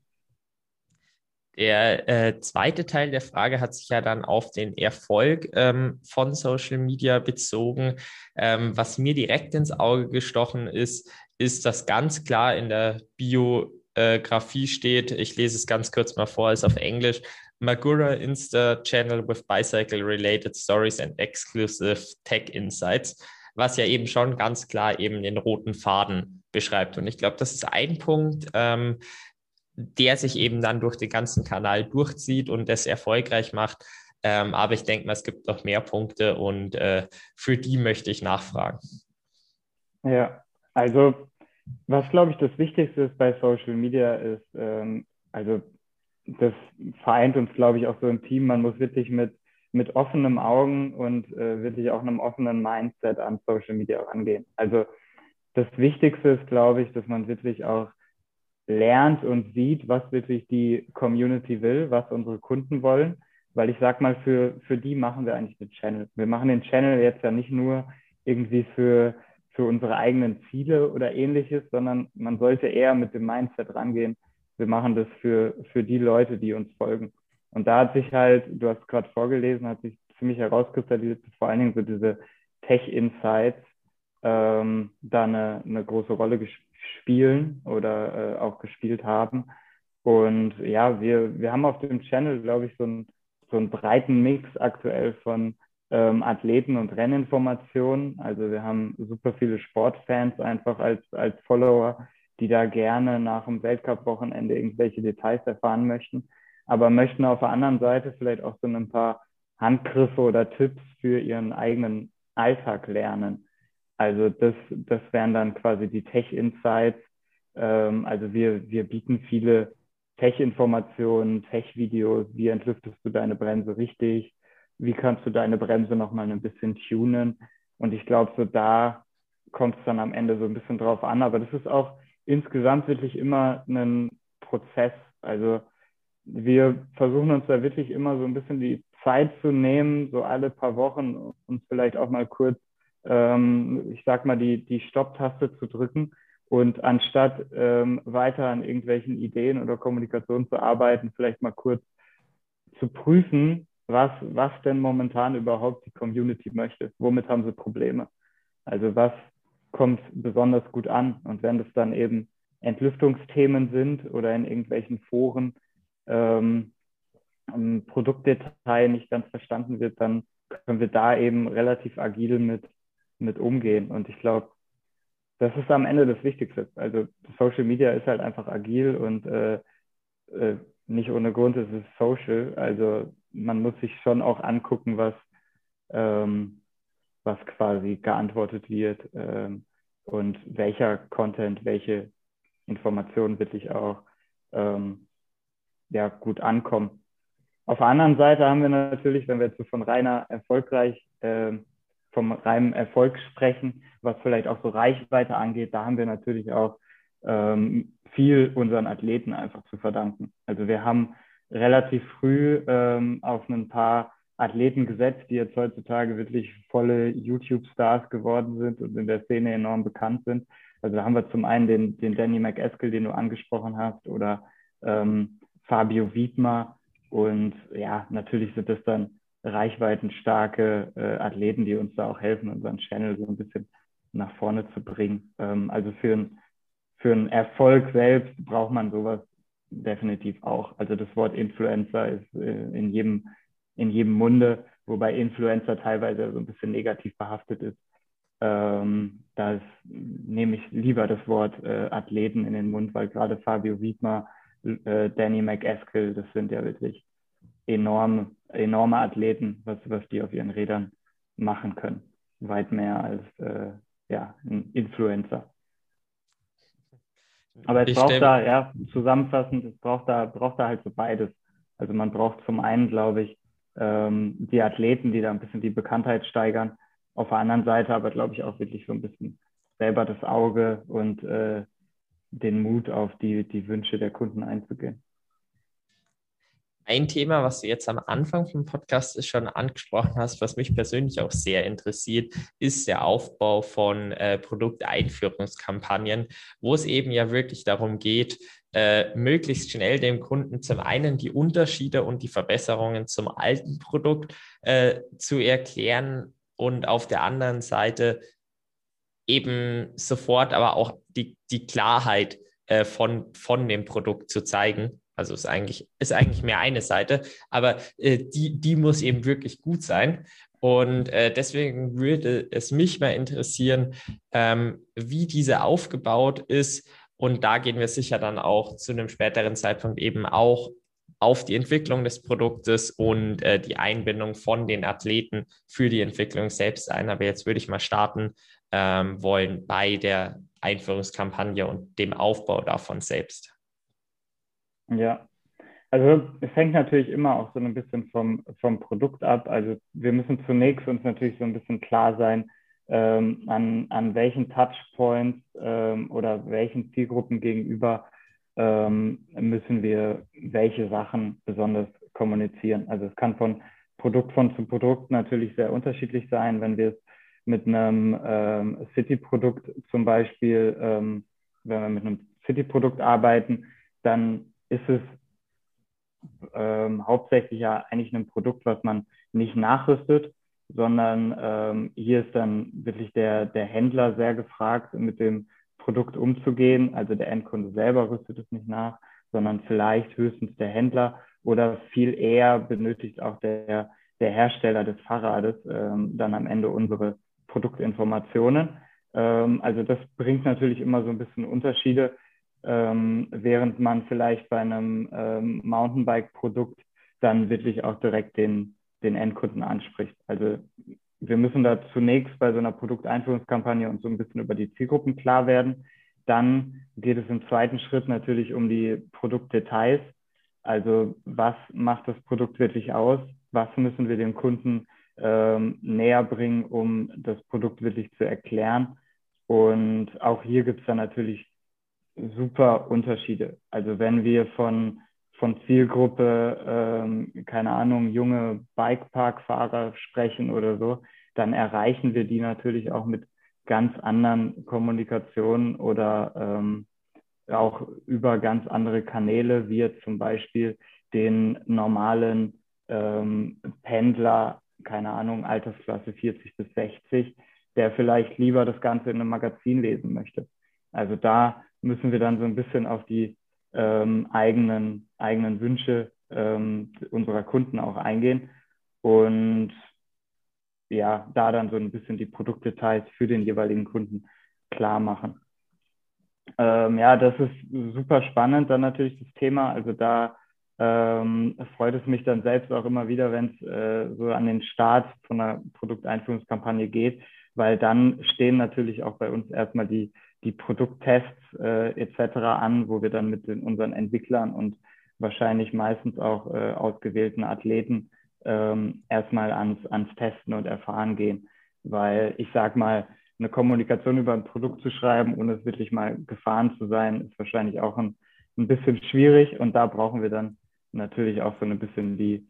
Der äh, zweite Teil der Frage hat sich ja dann auf den Erfolg ähm, von Social Media bezogen. Ähm, was mir direkt ins Auge gestochen ist, ist, dass ganz klar in der Biografie steht, ich lese es ganz kurz mal vor, ist auf Englisch, Magura Insta Channel with Bicycle Related Stories and Exclusive Tech Insights, was ja eben schon ganz klar eben den roten Faden beschreibt. Und ich glaube, das ist ein Punkt, ähm, der sich eben dann durch den ganzen Kanal durchzieht und das erfolgreich macht. Ähm, aber ich denke mal, es gibt noch mehr Punkte und äh, für die möchte ich nachfragen. Ja, also was glaube ich das Wichtigste ist bei Social Media ist, ähm, also das vereint uns, glaube ich, auch so im Team. Man muss wirklich mit, mit offenem Augen und äh, wirklich auch einem offenen Mindset an Social Media rangehen. Also das Wichtigste ist, glaube ich, dass man wirklich auch lernt und sieht, was wirklich die Community will, was unsere Kunden wollen. Weil ich sag mal, für, für die machen wir eigentlich den Channel. Wir machen den Channel jetzt ja nicht nur irgendwie für, für unsere eigenen Ziele oder ähnliches, sondern man sollte eher mit dem Mindset rangehen. Wir machen das für, für die Leute, die uns folgen. Und da hat sich halt, du hast gerade vorgelesen, hat sich für mich herauskristallisiert, vor allen Dingen so diese Tech-Insights ähm, da eine, eine große Rolle spielen oder äh, auch gespielt haben. Und ja, wir, wir haben auf dem Channel, glaube ich, so, ein, so einen breiten Mix aktuell von ähm, Athleten und Renninformationen. Also wir haben super viele Sportfans einfach als, als Follower, die da gerne nach dem Weltcup-Wochenende irgendwelche Details erfahren möchten aber möchten auf der anderen Seite vielleicht auch so ein paar Handgriffe oder Tipps für ihren eigenen Alltag lernen. Also das, das wären dann quasi die Tech-Insights. Ähm, also wir, wir bieten viele Tech-Informationen, Tech-Videos. Wie entlüftest du deine Bremse richtig? Wie kannst du deine Bremse nochmal ein bisschen tunen? Und ich glaube, so da kommt es dann am Ende so ein bisschen drauf an. Aber das ist auch insgesamt wirklich immer ein Prozess. Also wir versuchen uns da wirklich immer so ein bisschen die Zeit zu nehmen, so alle paar Wochen und vielleicht auch mal kurz, ähm, ich sag mal, die, die Stopptaste zu drücken und anstatt ähm, weiter an irgendwelchen Ideen oder Kommunikation zu arbeiten, vielleicht mal kurz zu prüfen, was, was denn momentan überhaupt die Community möchte. Womit haben sie Probleme? Also was kommt besonders gut an? Und wenn das dann eben Entlüftungsthemen sind oder in irgendwelchen Foren, ähm, ein Produktdetail nicht ganz verstanden wird, dann können wir da eben relativ agil mit, mit umgehen. Und ich glaube, das ist am Ende das Wichtigste. Also Social Media ist halt einfach agil und äh, äh, nicht ohne Grund ist es Social. Also man muss sich schon auch angucken, was, ähm, was quasi geantwortet wird ähm, und welcher Content, welche Informationen wirklich auch ähm, ja, gut ankommen. Auf der anderen Seite haben wir natürlich, wenn wir jetzt so von reiner erfolgreich, äh, vom reinen Erfolg sprechen, was vielleicht auch so Reichweite angeht, da haben wir natürlich auch ähm, viel unseren Athleten einfach zu verdanken. Also wir haben relativ früh ähm, auf ein paar Athleten gesetzt, die jetzt heutzutage wirklich volle YouTube-Stars geworden sind und in der Szene enorm bekannt sind. Also da haben wir zum einen den, den Danny McEskill, den du angesprochen hast, oder ähm, Fabio Wiedmer. Und ja, natürlich sind das dann reichweitenstarke äh, Athleten, die uns da auch helfen, unseren Channel so ein bisschen nach vorne zu bringen. Ähm, also für, ein, für einen Erfolg selbst braucht man sowas definitiv auch. Also das Wort Influencer ist äh, in, jedem, in jedem Munde, wobei Influencer teilweise so ein bisschen negativ behaftet ist. Ähm, da nehme ich lieber das Wort äh, Athleten in den Mund, weil gerade Fabio Wiedmer äh, Danny McEskill, das sind ja wirklich enorm, enorme Athleten, was, was die auf ihren Rädern machen können. Weit mehr als äh, ja, ein Influencer. Aber es ich braucht da, ja, zusammenfassend, es braucht da, braucht da halt so beides. Also man braucht zum einen, glaube ich, ähm, die Athleten, die da ein bisschen die Bekanntheit steigern. Auf der anderen Seite aber, glaube ich, auch wirklich so ein bisschen selber das Auge und äh, den Mut, auf die, die Wünsche der Kunden einzugehen. Ein Thema, was du jetzt am Anfang vom Podcast schon angesprochen hast, was mich persönlich auch sehr interessiert, ist der Aufbau von äh, Produkteinführungskampagnen, wo es eben ja wirklich darum geht, äh, möglichst schnell dem Kunden zum einen die Unterschiede und die Verbesserungen zum alten Produkt äh, zu erklären und auf der anderen Seite eben sofort aber auch die, die Klarheit äh, von, von dem Produkt zu zeigen. Also ist eigentlich, ist eigentlich mehr eine Seite, aber äh, die, die muss eben wirklich gut sein. Und äh, deswegen würde es mich mal interessieren, ähm, wie diese aufgebaut ist. Und da gehen wir sicher dann auch zu einem späteren Zeitpunkt eben auch auf die Entwicklung des Produktes und äh, die Einbindung von den Athleten für die Entwicklung selbst ein. Aber jetzt würde ich mal starten ähm, wollen bei der Einführungskampagne und dem Aufbau davon selbst? Ja, Also es hängt natürlich immer auch so ein bisschen vom, vom Produkt ab. Also wir müssen zunächst uns natürlich so ein bisschen klar sein, ähm, an, an welchen Touchpoints ähm, oder welchen Zielgruppen gegenüber ähm, müssen wir welche Sachen besonders kommunizieren. Also es kann von Produkt von zu Produkt natürlich sehr unterschiedlich sein. Wenn wir es mit einem ähm, City-Produkt zum Beispiel, ähm, wenn wir mit einem City-Produkt arbeiten, dann ist es ähm, hauptsächlich ja eigentlich ein Produkt, was man nicht nachrüstet, sondern ähm, hier ist dann wirklich der, der Händler sehr gefragt, mit dem Produkt umzugehen. Also der Endkunde selber rüstet es nicht nach, sondern vielleicht höchstens der Händler oder viel eher benötigt auch der, der Hersteller des Fahrrades ähm, dann am Ende unsere Produktinformationen. Ähm, also das bringt natürlich immer so ein bisschen Unterschiede, ähm, während man vielleicht bei einem ähm, Mountainbike-Produkt dann wirklich auch direkt den, den Endkunden anspricht. Also wir müssen da zunächst bei so einer Produkteinführungskampagne uns so ein bisschen über die Zielgruppen klar werden. Dann geht es im zweiten Schritt natürlich um die Produktdetails. Also was macht das Produkt wirklich aus? Was müssen wir dem Kunden ähm, näher bringen, um das Produkt wirklich zu erklären? Und auch hier gibt es dann natürlich super Unterschiede. Also wenn wir von von Zielgruppe, ähm, keine Ahnung, junge Bikeparkfahrer sprechen oder so, dann erreichen wir die natürlich auch mit ganz anderen Kommunikationen oder ähm, auch über ganz andere Kanäle, wie jetzt zum Beispiel den normalen ähm, Pendler, keine Ahnung, Altersklasse 40 bis 60, der vielleicht lieber das Ganze in einem Magazin lesen möchte. Also da müssen wir dann so ein bisschen auf die ähm, eigenen, eigenen Wünsche ähm, unserer Kunden auch eingehen und ja, da dann so ein bisschen die Produktdetails für den jeweiligen Kunden klar machen. Ähm, ja, das ist super spannend dann natürlich das Thema. Also da ähm, freut es mich dann selbst auch immer wieder, wenn es äh, so an den Start von einer Produkteinführungskampagne geht, weil dann stehen natürlich auch bei uns erstmal die, die Produkttests äh, etc. an, wo wir dann mit den, unseren Entwicklern und wahrscheinlich meistens auch äh, ausgewählten Athleten ähm, erstmal ans, ans Testen und Erfahren gehen. Weil ich sag mal, eine Kommunikation über ein Produkt zu schreiben, ohne es wirklich mal gefahren zu sein, ist wahrscheinlich auch ein, ein bisschen schwierig. Und da brauchen wir dann natürlich auch so ein bisschen die,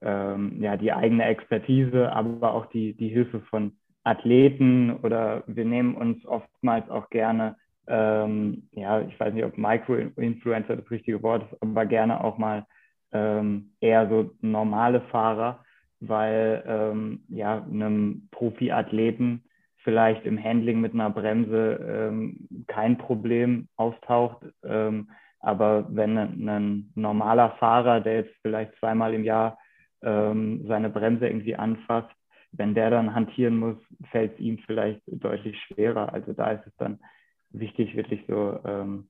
ähm, ja, die eigene Expertise, aber auch die, die Hilfe von Athleten oder wir nehmen uns oftmals auch gerne, ähm, ja, ich weiß nicht, ob Micro-Influencer das richtige Wort ist, aber gerne auch mal ähm, eher so normale Fahrer, weil ähm, ja einem Profiathleten vielleicht im Handling mit einer Bremse ähm, kein Problem auftaucht. Ähm, aber wenn ein, ein, normaler Fahrer, der jetzt vielleicht zweimal im Jahr ähm, seine Bremse irgendwie anfasst, wenn der dann hantieren muss, fällt es ihm vielleicht deutlich schwerer. Also da ist es dann wichtig, wirklich so ähm,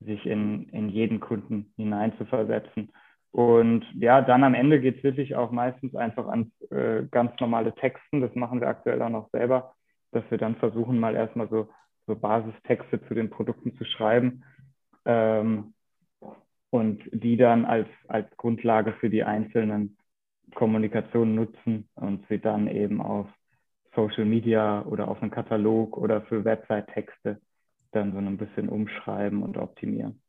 sich in, in jeden Kunden hineinzuversetzen. Und ja, dann am Ende geht es wirklich auch meistens einfach ans äh, ganz normale Texten. Das machen wir aktuell auch noch selber, dass wir dann versuchen, mal erstmal so, so Basistexte zu den Produkten zu schreiben ähm, und die dann als, als Grundlage für die einzelnen Kommunikation nutzen und sie dann eben auf Social Media oder auf einen Katalog oder für Website-Texte dann so ein bisschen umschreiben und optimieren.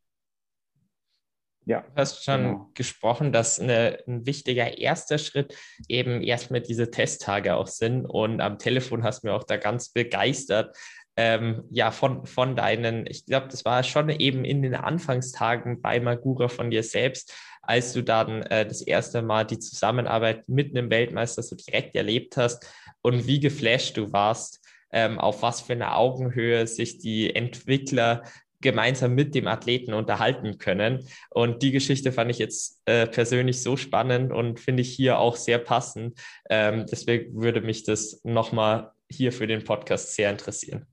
Ja, du hast schon genau. gesprochen, dass eine, ein wichtiger erster Schritt eben erstmal diese Testtage auch sind. Und am Telefon hast du mir auch da ganz begeistert, ähm, ja, von, von deinen, ich glaube, das war schon eben in den Anfangstagen bei Magura von dir selbst, als du dann äh, das erste Mal die Zusammenarbeit mit einem Weltmeister so direkt erlebt hast und wie geflasht du warst, ähm, auf was für eine Augenhöhe sich die Entwickler gemeinsam mit dem Athleten unterhalten können. Und die Geschichte fand ich jetzt äh, persönlich so spannend und finde ich hier auch sehr passend. Ähm, deswegen würde mich das nochmal hier für den Podcast sehr interessieren.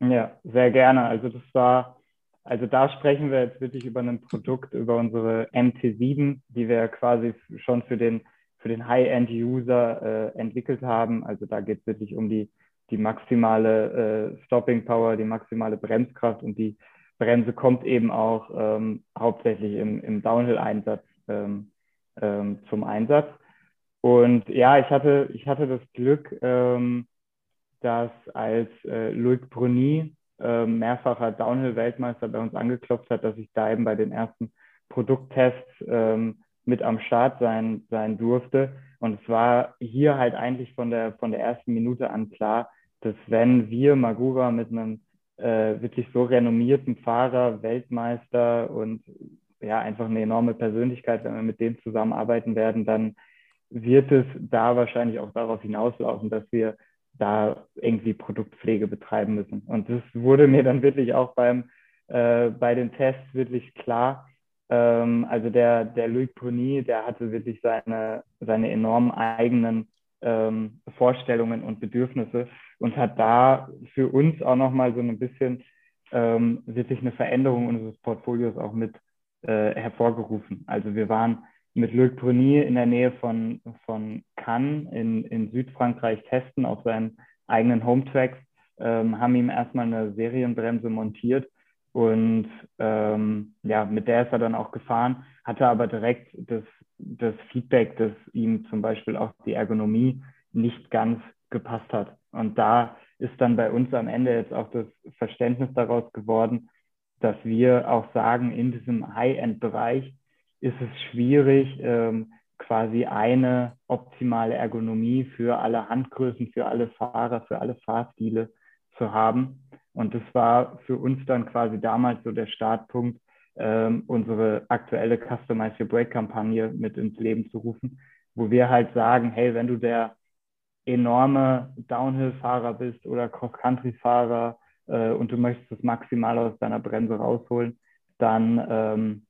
Ja, sehr gerne. Also das war, also da sprechen wir jetzt wirklich über ein Produkt, über unsere MT7, die wir quasi schon für den, für den High-End-User äh, entwickelt haben. Also da geht es wirklich um die, die maximale äh, Stopping Power, die maximale Bremskraft und die Bremse kommt eben auch ähm, hauptsächlich im, im Downhill-Einsatz ähm, ähm, zum Einsatz. Und ja, ich hatte, ich hatte das Glück, ähm, dass als äh, Loic Bruni, äh, mehrfacher Downhill-Weltmeister, bei uns angeklopft hat, dass ich da eben bei den ersten Produkttests ähm, mit am Start sein, sein durfte. Und es war hier halt eigentlich von der, von der ersten Minute an klar, dass wenn wir Magura mit einem äh, wirklich so renommierten Fahrer, Weltmeister und ja, einfach eine enorme Persönlichkeit, wenn wir mit dem zusammenarbeiten werden, dann wird es da wahrscheinlich auch darauf hinauslaufen, dass wir da irgendwie Produktpflege betreiben müssen. Und das wurde mir dann wirklich auch beim, äh, bei den Tests wirklich klar. Ähm, also der, der Louis Bruni, der hatte wirklich seine, seine enormen eigenen ähm, Vorstellungen und Bedürfnisse und hat da für uns auch nochmal so ein bisschen ähm, wirklich eine Veränderung unseres Portfolios auch mit äh, hervorgerufen. Also wir waren mit Luc Bruni in der Nähe von, von Cannes in, in Südfrankreich testen auf seinen eigenen Hometracks, ähm, haben ihm erstmal eine Serienbremse montiert und ähm, ja, mit der ist er dann auch gefahren, hatte aber direkt das, das Feedback, dass ihm zum Beispiel auch die Ergonomie nicht ganz gepasst hat. Und da ist dann bei uns am Ende jetzt auch das Verständnis daraus geworden, dass wir auch sagen, in diesem High-End-Bereich ist es schwierig, ähm, quasi eine optimale Ergonomie für alle Handgrößen, für alle Fahrer, für alle Fahrstile zu haben. Und das war für uns dann quasi damals so der Startpunkt, ähm, unsere aktuelle Customize Your Break Kampagne mit ins Leben zu rufen, wo wir halt sagen, hey, wenn du der enorme Downhill-Fahrer bist oder Cross-Country-Fahrer äh, und du möchtest das maximal aus deiner Bremse rausholen, dann ähm,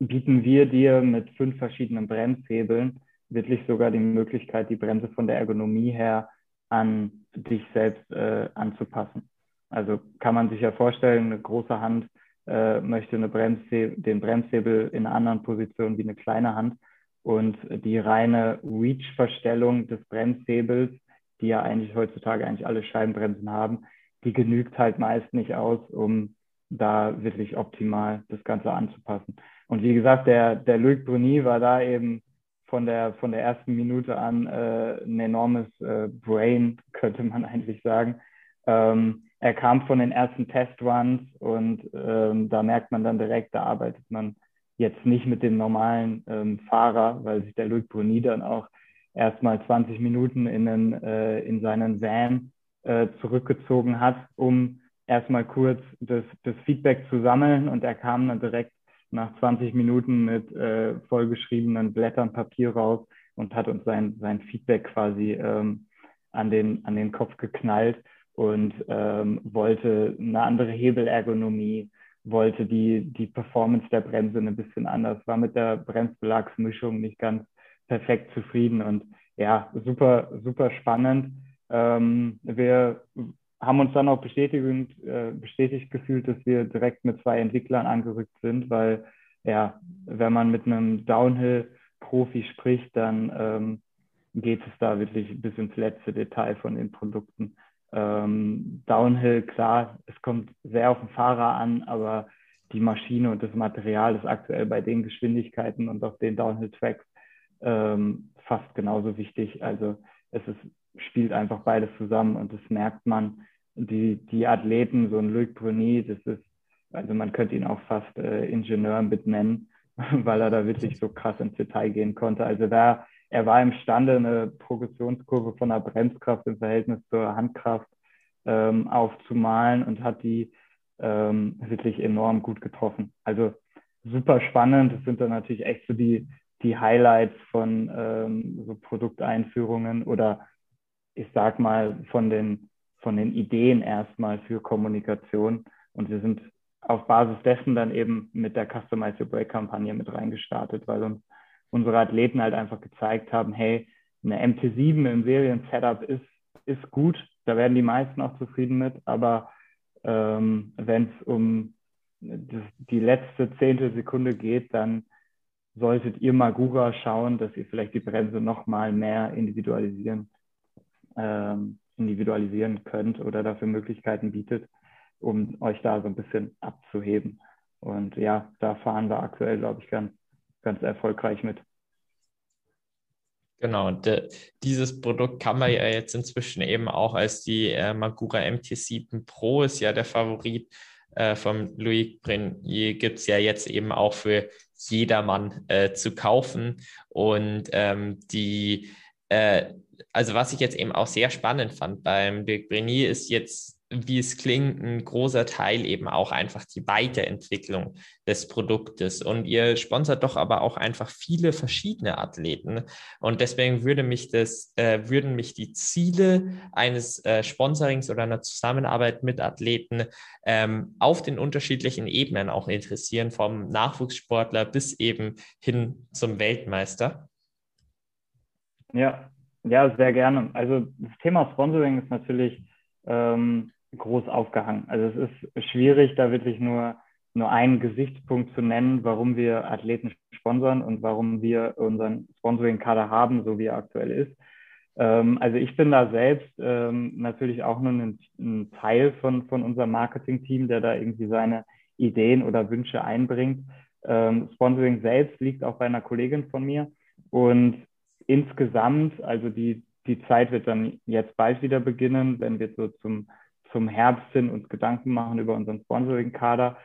bieten wir dir mit fünf verschiedenen Bremshebeln wirklich sogar die Möglichkeit, die Bremse von der Ergonomie her an dich selbst äh, anzupassen. Also kann man sich ja vorstellen, eine große Hand äh, möchte eine Bremshebel, den Bremshebel in einer anderen Position wie eine kleine Hand. Und die reine Reach-Verstellung des Bremshebels, die ja eigentlich heutzutage eigentlich alle Scheibenbremsen haben, die genügt halt meist nicht aus, um da wirklich optimal das Ganze anzupassen. Und wie gesagt, der, der Luc Bruni war da eben von der, von der ersten Minute an äh, ein enormes äh, Brain, könnte man eigentlich sagen. Ähm, er kam von den ersten Testruns und ähm, da merkt man dann direkt, da arbeitet man jetzt nicht mit dem normalen ähm, Fahrer, weil sich der Luc Bruni dann auch erstmal 20 Minuten in, den, äh, in seinen Van äh, zurückgezogen hat, um erstmal kurz das, das Feedback zu sammeln und er kam dann direkt nach 20 Minuten mit äh, vollgeschriebenen Blättern Papier raus und hat uns sein, sein Feedback quasi ähm, an, den, an den Kopf geknallt und ähm, wollte eine andere Hebelergonomie, wollte die, die Performance der Bremse ein bisschen anders, war mit der Bremsbelagsmischung nicht ganz perfekt zufrieden und ja, super, super spannend. Ähm, wir haben uns dann auch bestätigend, äh, bestätigt gefühlt, dass wir direkt mit zwei Entwicklern angerückt sind, weil ja, wenn man mit einem Downhill-Profi spricht, dann ähm, geht es da wirklich bis ins letzte Detail von den Produkten. Ähm, Downhill, klar, es kommt sehr auf den Fahrer an, aber die Maschine und das Material ist aktuell bei den Geschwindigkeiten und auf den Downhill-Tracks ähm, fast genauso wichtig. Also es ist, spielt einfach beides zusammen und das merkt man. Die, die Athleten, so ein Luc Bruni, das ist, also man könnte ihn auch fast äh, Ingenieur mit nennen, weil er da wirklich so krass ins Detail gehen konnte. Also da er war imstande, eine Progressionskurve von der Bremskraft im Verhältnis zur Handkraft ähm, aufzumalen und hat die ähm, wirklich enorm gut getroffen. Also super spannend. Das sind dann natürlich echt so die, die Highlights von ähm, so Produkteinführungen oder ich sag mal von den, von den Ideen erstmal für Kommunikation. Und wir sind auf Basis dessen dann eben mit der Customize Your Break Kampagne mit reingestartet, weil uns unsere Athleten halt einfach gezeigt haben, hey, eine MT7 im Serien-Setup ist, ist gut, da werden die meisten auch zufrieden mit, aber ähm, wenn es um das, die letzte Zehntelsekunde geht, dann solltet ihr mal Gura schauen, dass ihr vielleicht die Bremse noch mal mehr individualisieren, ähm, individualisieren könnt oder dafür Möglichkeiten bietet. um euch da so ein bisschen abzuheben. Und ja, da fahren wir aktuell, glaube ich, ganz, ganz erfolgreich mit. Genau, de, dieses Produkt kann man ja jetzt inzwischen eben auch als die äh, Magura MT7 Pro ist ja der Favorit äh, vom Louis Grenier, gibt es ja jetzt eben auch für jedermann äh, zu kaufen. Und ähm, die, äh, also was ich jetzt eben auch sehr spannend fand beim Louis Grenier ist jetzt wie es klingt, ein großer Teil eben auch einfach die Weiterentwicklung des Produktes. Und ihr sponsert doch aber auch einfach viele verschiedene Athleten. Und deswegen würde mich das, äh, würden mich die Ziele eines äh, Sponsorings oder einer Zusammenarbeit mit Athleten ähm, auf den unterschiedlichen Ebenen auch interessieren, vom Nachwuchssportler bis eben hin zum Weltmeister. Ja, ja, sehr gerne. Also das Thema Sponsoring ist natürlich ähm, groß aufgehangen. Also es ist schwierig, da wirklich nur, nur einen Gesichtspunkt zu nennen, warum wir Athleten sponsern und warum wir unseren Sponsoring-Kader haben, so wie er aktuell ist. Ähm, also ich bin da selbst ähm, natürlich auch nur ein, ein Teil von, von unserem Marketing-Team, der da irgendwie seine Ideen oder Wünsche einbringt. Ähm, Sponsoring selbst liegt auch bei einer Kollegin von mir. Und insgesamt, also die, die Zeit wird dann jetzt bald wieder beginnen, wenn wir so zum zum Herbst hin uns Gedanken machen über unseren Sponsoring-Kader.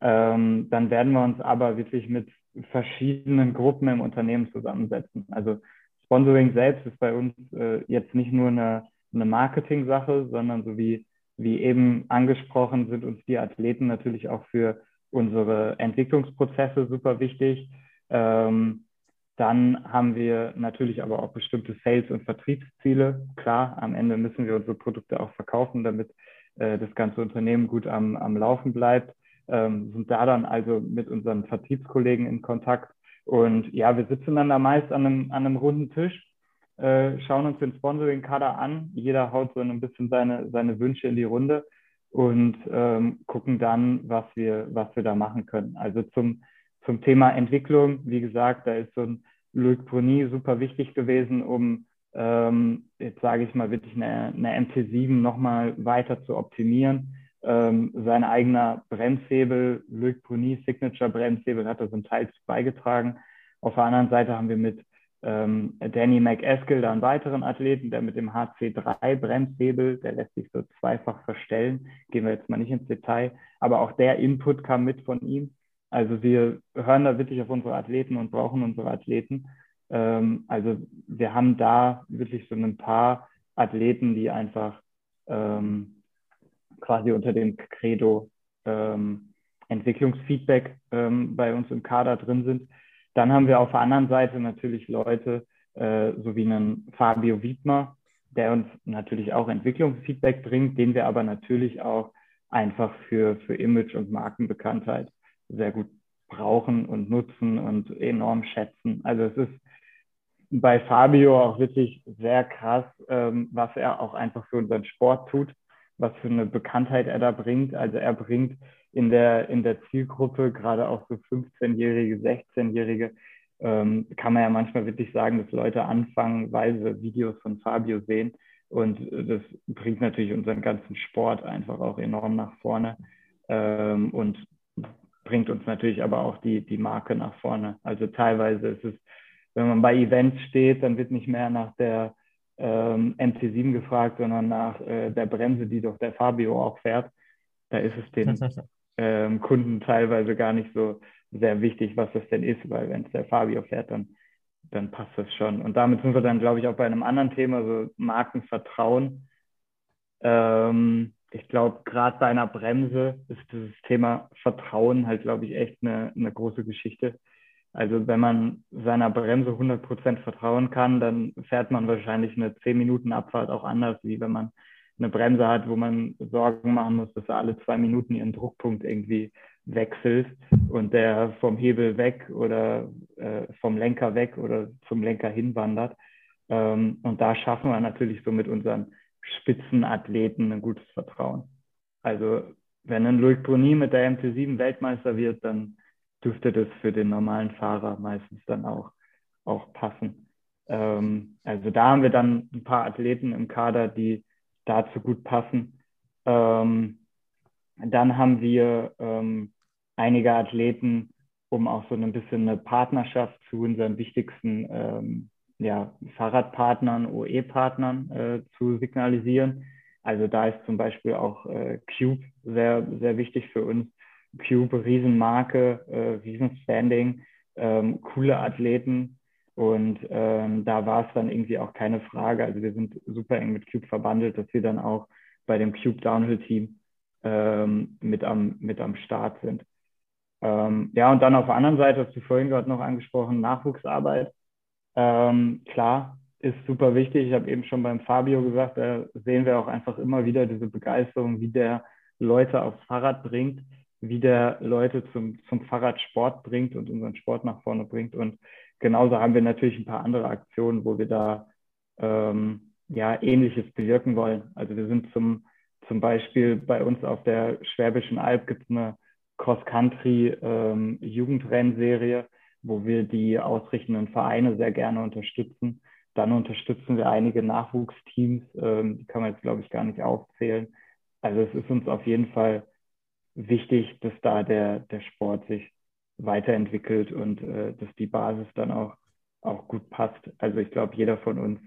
Ähm, dann werden wir uns aber wirklich mit verschiedenen Gruppen im Unternehmen zusammensetzen. Also Sponsoring selbst ist bei uns äh, jetzt nicht nur eine, eine Marketing-Sache, sondern so wie, wie eben angesprochen sind uns die Athleten natürlich auch für unsere Entwicklungsprozesse super wichtig. Ähm, dann haben wir natürlich aber auch bestimmte Sales- und Vertriebsziele. Klar, am Ende müssen wir unsere Produkte auch verkaufen, damit äh, das ganze Unternehmen gut am, am Laufen bleibt. Ähm, sind da dann also mit unseren Vertriebskollegen in Kontakt. Und ja, wir sitzen dann da meist an einem, an einem runden Tisch, äh, schauen uns den Sponsoring-Kader an. Jeder haut so ein bisschen seine, seine Wünsche in die Runde und ähm, gucken dann, was wir, was wir da machen können. Also zum, zum Thema Entwicklung, wie gesagt, da ist so ein Luc Bruni super wichtig gewesen, um ähm, jetzt sage ich mal wirklich eine, eine MT7 nochmal weiter zu optimieren. Ähm, sein eigener Bremshebel, Luc Bruni Signature Bremshebel, hat da so einen Teil beigetragen. Auf der anderen Seite haben wir mit ähm, Danny McEskill da einen weiteren Athleten, der mit dem HC3 Bremshebel, der lässt sich so zweifach verstellen, gehen wir jetzt mal nicht ins Detail, aber auch der Input kam mit von ihm. Also wir hören da wirklich auf unsere Athleten und brauchen unsere Athleten. Ähm, also wir haben da wirklich so ein paar Athleten, die einfach ähm, quasi unter dem Credo ähm, Entwicklungsfeedback ähm, bei uns im Kader drin sind. Dann haben wir auf der anderen Seite natürlich Leute, äh, so wie einen Fabio Wiedmer, der uns natürlich auch Entwicklungsfeedback bringt, den wir aber natürlich auch einfach für, für Image und Markenbekanntheit sehr gut brauchen und nutzen und enorm schätzen. Also es ist bei Fabio auch wirklich sehr krass, ähm, was er auch einfach für unseren Sport tut, was für eine Bekanntheit er da bringt. Also er bringt in der, in der Zielgruppe, gerade auch so 15-Jährige, 16-Jährige, ähm, kann man ja manchmal wirklich sagen, dass Leute anfangen, weil sie Videos von Fabio sehen. Und das bringt natürlich unseren ganzen Sport einfach auch enorm nach vorne. Ähm, und bringt uns natürlich aber auch die, die Marke nach vorne. Also teilweise ist es, wenn man bei Events steht, dann wird nicht mehr nach der ähm, MC7 gefragt, sondern nach äh, der Bremse, die doch der Fabio auch fährt. Da ist es den ähm, Kunden teilweise gar nicht so sehr wichtig, was das denn ist, weil wenn es der Fabio fährt, dann, dann passt das schon. Und damit sind wir dann, glaube ich, auch bei einem anderen Thema, so Markenvertrauen. Ähm, ich glaube, gerade bei einer Bremse ist dieses Thema Vertrauen halt, glaube ich, echt eine, eine große Geschichte. Also wenn man seiner Bremse 100% vertrauen kann, dann fährt man wahrscheinlich eine 10-Minuten-Abfahrt auch anders, wie wenn man eine Bremse hat, wo man Sorgen machen muss, dass er alle zwei Minuten ihren Druckpunkt irgendwie wechselt und der vom Hebel weg oder äh, vom Lenker weg oder zum Lenker hinwandert. Ähm, und da schaffen wir natürlich so mit unseren Spitzenathleten ein gutes Vertrauen. Also wenn ein Loic Bruni mit der MT7 Weltmeister wird, dann dürfte das für den normalen Fahrer meistens dann auch, auch passen. Ähm, also da haben wir dann ein paar Athleten im Kader, die dazu gut passen. Ähm, Dann haben wir ähm, einige Athleten, um auch so ein bisschen eine Partnerschaft zu unseren wichtigsten ähm, ja, Fahrradpartnern, OE-Partnern äh, zu signalisieren. Also da ist zum Beispiel auch äh, Cube sehr, sehr wichtig für uns. Cube, Riesenmarke, äh, Riesenstanding, ähm, coole Athleten. Und ähm, da war es dann irgendwie auch keine Frage. Also wir sind super eng mit Cube verbandelt, dass wir dann auch bei dem Cube Downhill Team ähm, mit, am, mit am Start sind. Ähm, ja, und dann auf der anderen Seite, hast du vorhin gerade noch angesprochen, Nachwuchsarbeit. Ähm, klar, ist super wichtig. Ich habe eben schon beim Fabio gesagt, da sehen wir auch einfach immer wieder diese Begeisterung, wie der Leute aufs Fahrrad bringt, wie der Leute zum, zum Fahrradsport bringt und unseren Sport nach vorne bringt. Und genauso haben wir natürlich ein paar andere Aktionen, wo wir da ähm, ja ähnliches bewirken wollen. Also wir sind zum, zum Beispiel bei uns auf der Schwäbischen Alb gibt es eine Cross-Country-Jugendrennserie, ähm, wo wir die ausrichtenden Vereine sehr gerne unterstützen. Dann unterstützen wir einige Nachwuchsteams, ähm, die kann man jetzt, glaube ich, gar nicht aufzählen. Also es ist uns auf jeden Fall wichtig, dass da der, der Sport sich weiterentwickelt und äh, dass die Basis dann auch, auch gut passt. Also ich glaube, jeder von uns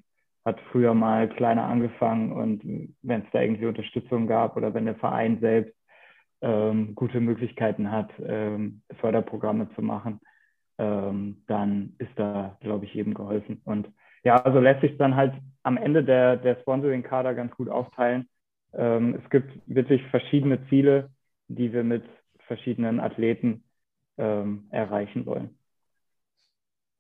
hat früher mal kleiner angefangen und wenn es da irgendwie Unterstützung gab oder wenn der Verein selbst ähm, gute Möglichkeiten hat, ähm, Förderprogramme zu machen, ähm, dann ist da, glaube ich, jedem geholfen. Und ja, also lässt sich dann halt am Ende der, der Sponsoring-Kader ganz gut aufteilen. Ähm, es gibt wirklich verschiedene Ziele, die wir mit verschiedenen Athleten ähm, erreichen wollen.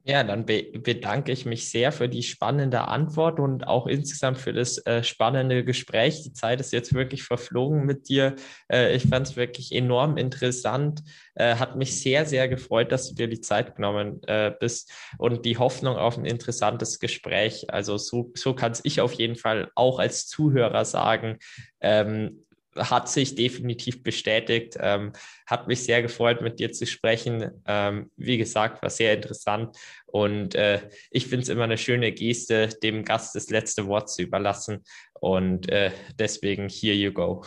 Ja, dann be bedanke ich mich sehr für die spannende Antwort und auch insgesamt für das äh, spannende Gespräch. Die Zeit ist jetzt wirklich verflogen mit dir. Äh, ich fand es wirklich enorm interessant. Äh, hat mich sehr, sehr gefreut, dass du dir die Zeit genommen äh, bist und die Hoffnung auf ein interessantes Gespräch. Also so, so kann es ich auf jeden Fall auch als Zuhörer sagen. Ähm, hat sich definitiv bestätigt. Ähm, hat mich sehr gefreut, mit dir zu sprechen. Ähm, wie gesagt, war sehr interessant. Und äh, ich finde es immer eine schöne Geste, dem Gast das letzte Wort zu überlassen. Und äh, deswegen, here you go.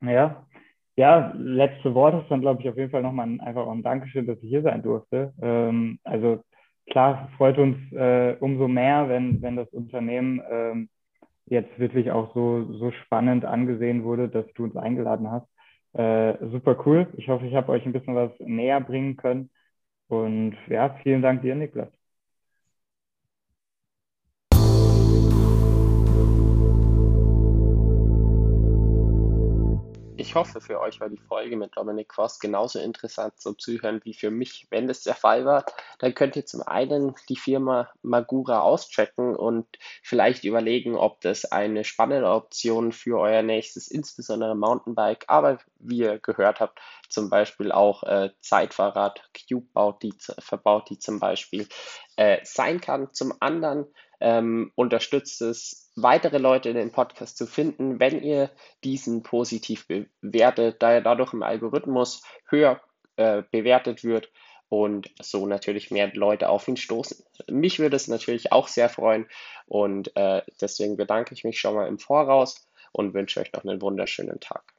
Ja, ja, letzte Wort ist dann, glaube ich, auf jeden Fall nochmal ein, einfach ein Dankeschön, dass ich hier sein durfte. Ähm, also klar, freut uns äh, umso mehr, wenn, wenn das Unternehmen ähm, jetzt wirklich auch so, so spannend angesehen wurde, dass du uns eingeladen hast. Äh, super cool. Ich hoffe, ich habe euch ein bisschen was näher bringen können. Und ja, vielen Dank dir, Niklas. Ich hoffe, für euch war die Folge mit Dominik Cross genauso interessant zum Zuhören wie für mich. Wenn das der Fall war, dann könnt ihr zum einen die Firma Magura auschecken und vielleicht überlegen, ob das eine spannende Option für euer nächstes, insbesondere Mountainbike, aber wie ihr gehört habt, zum Beispiel auch äh, Zeitfahrrad, Cube baut die, verbaut die zum Beispiel, äh, sein kann. Zum anderen ähm, unterstützt es, weitere Leute in den Podcast zu finden, wenn ihr diesen positiv bewertet, da er dadurch im Algorithmus höher äh, bewertet wird und so natürlich mehr Leute auf ihn stoßen. Mich würde es natürlich auch sehr freuen und äh, deswegen bedanke ich mich schon mal im Voraus und wünsche euch noch einen wunderschönen Tag.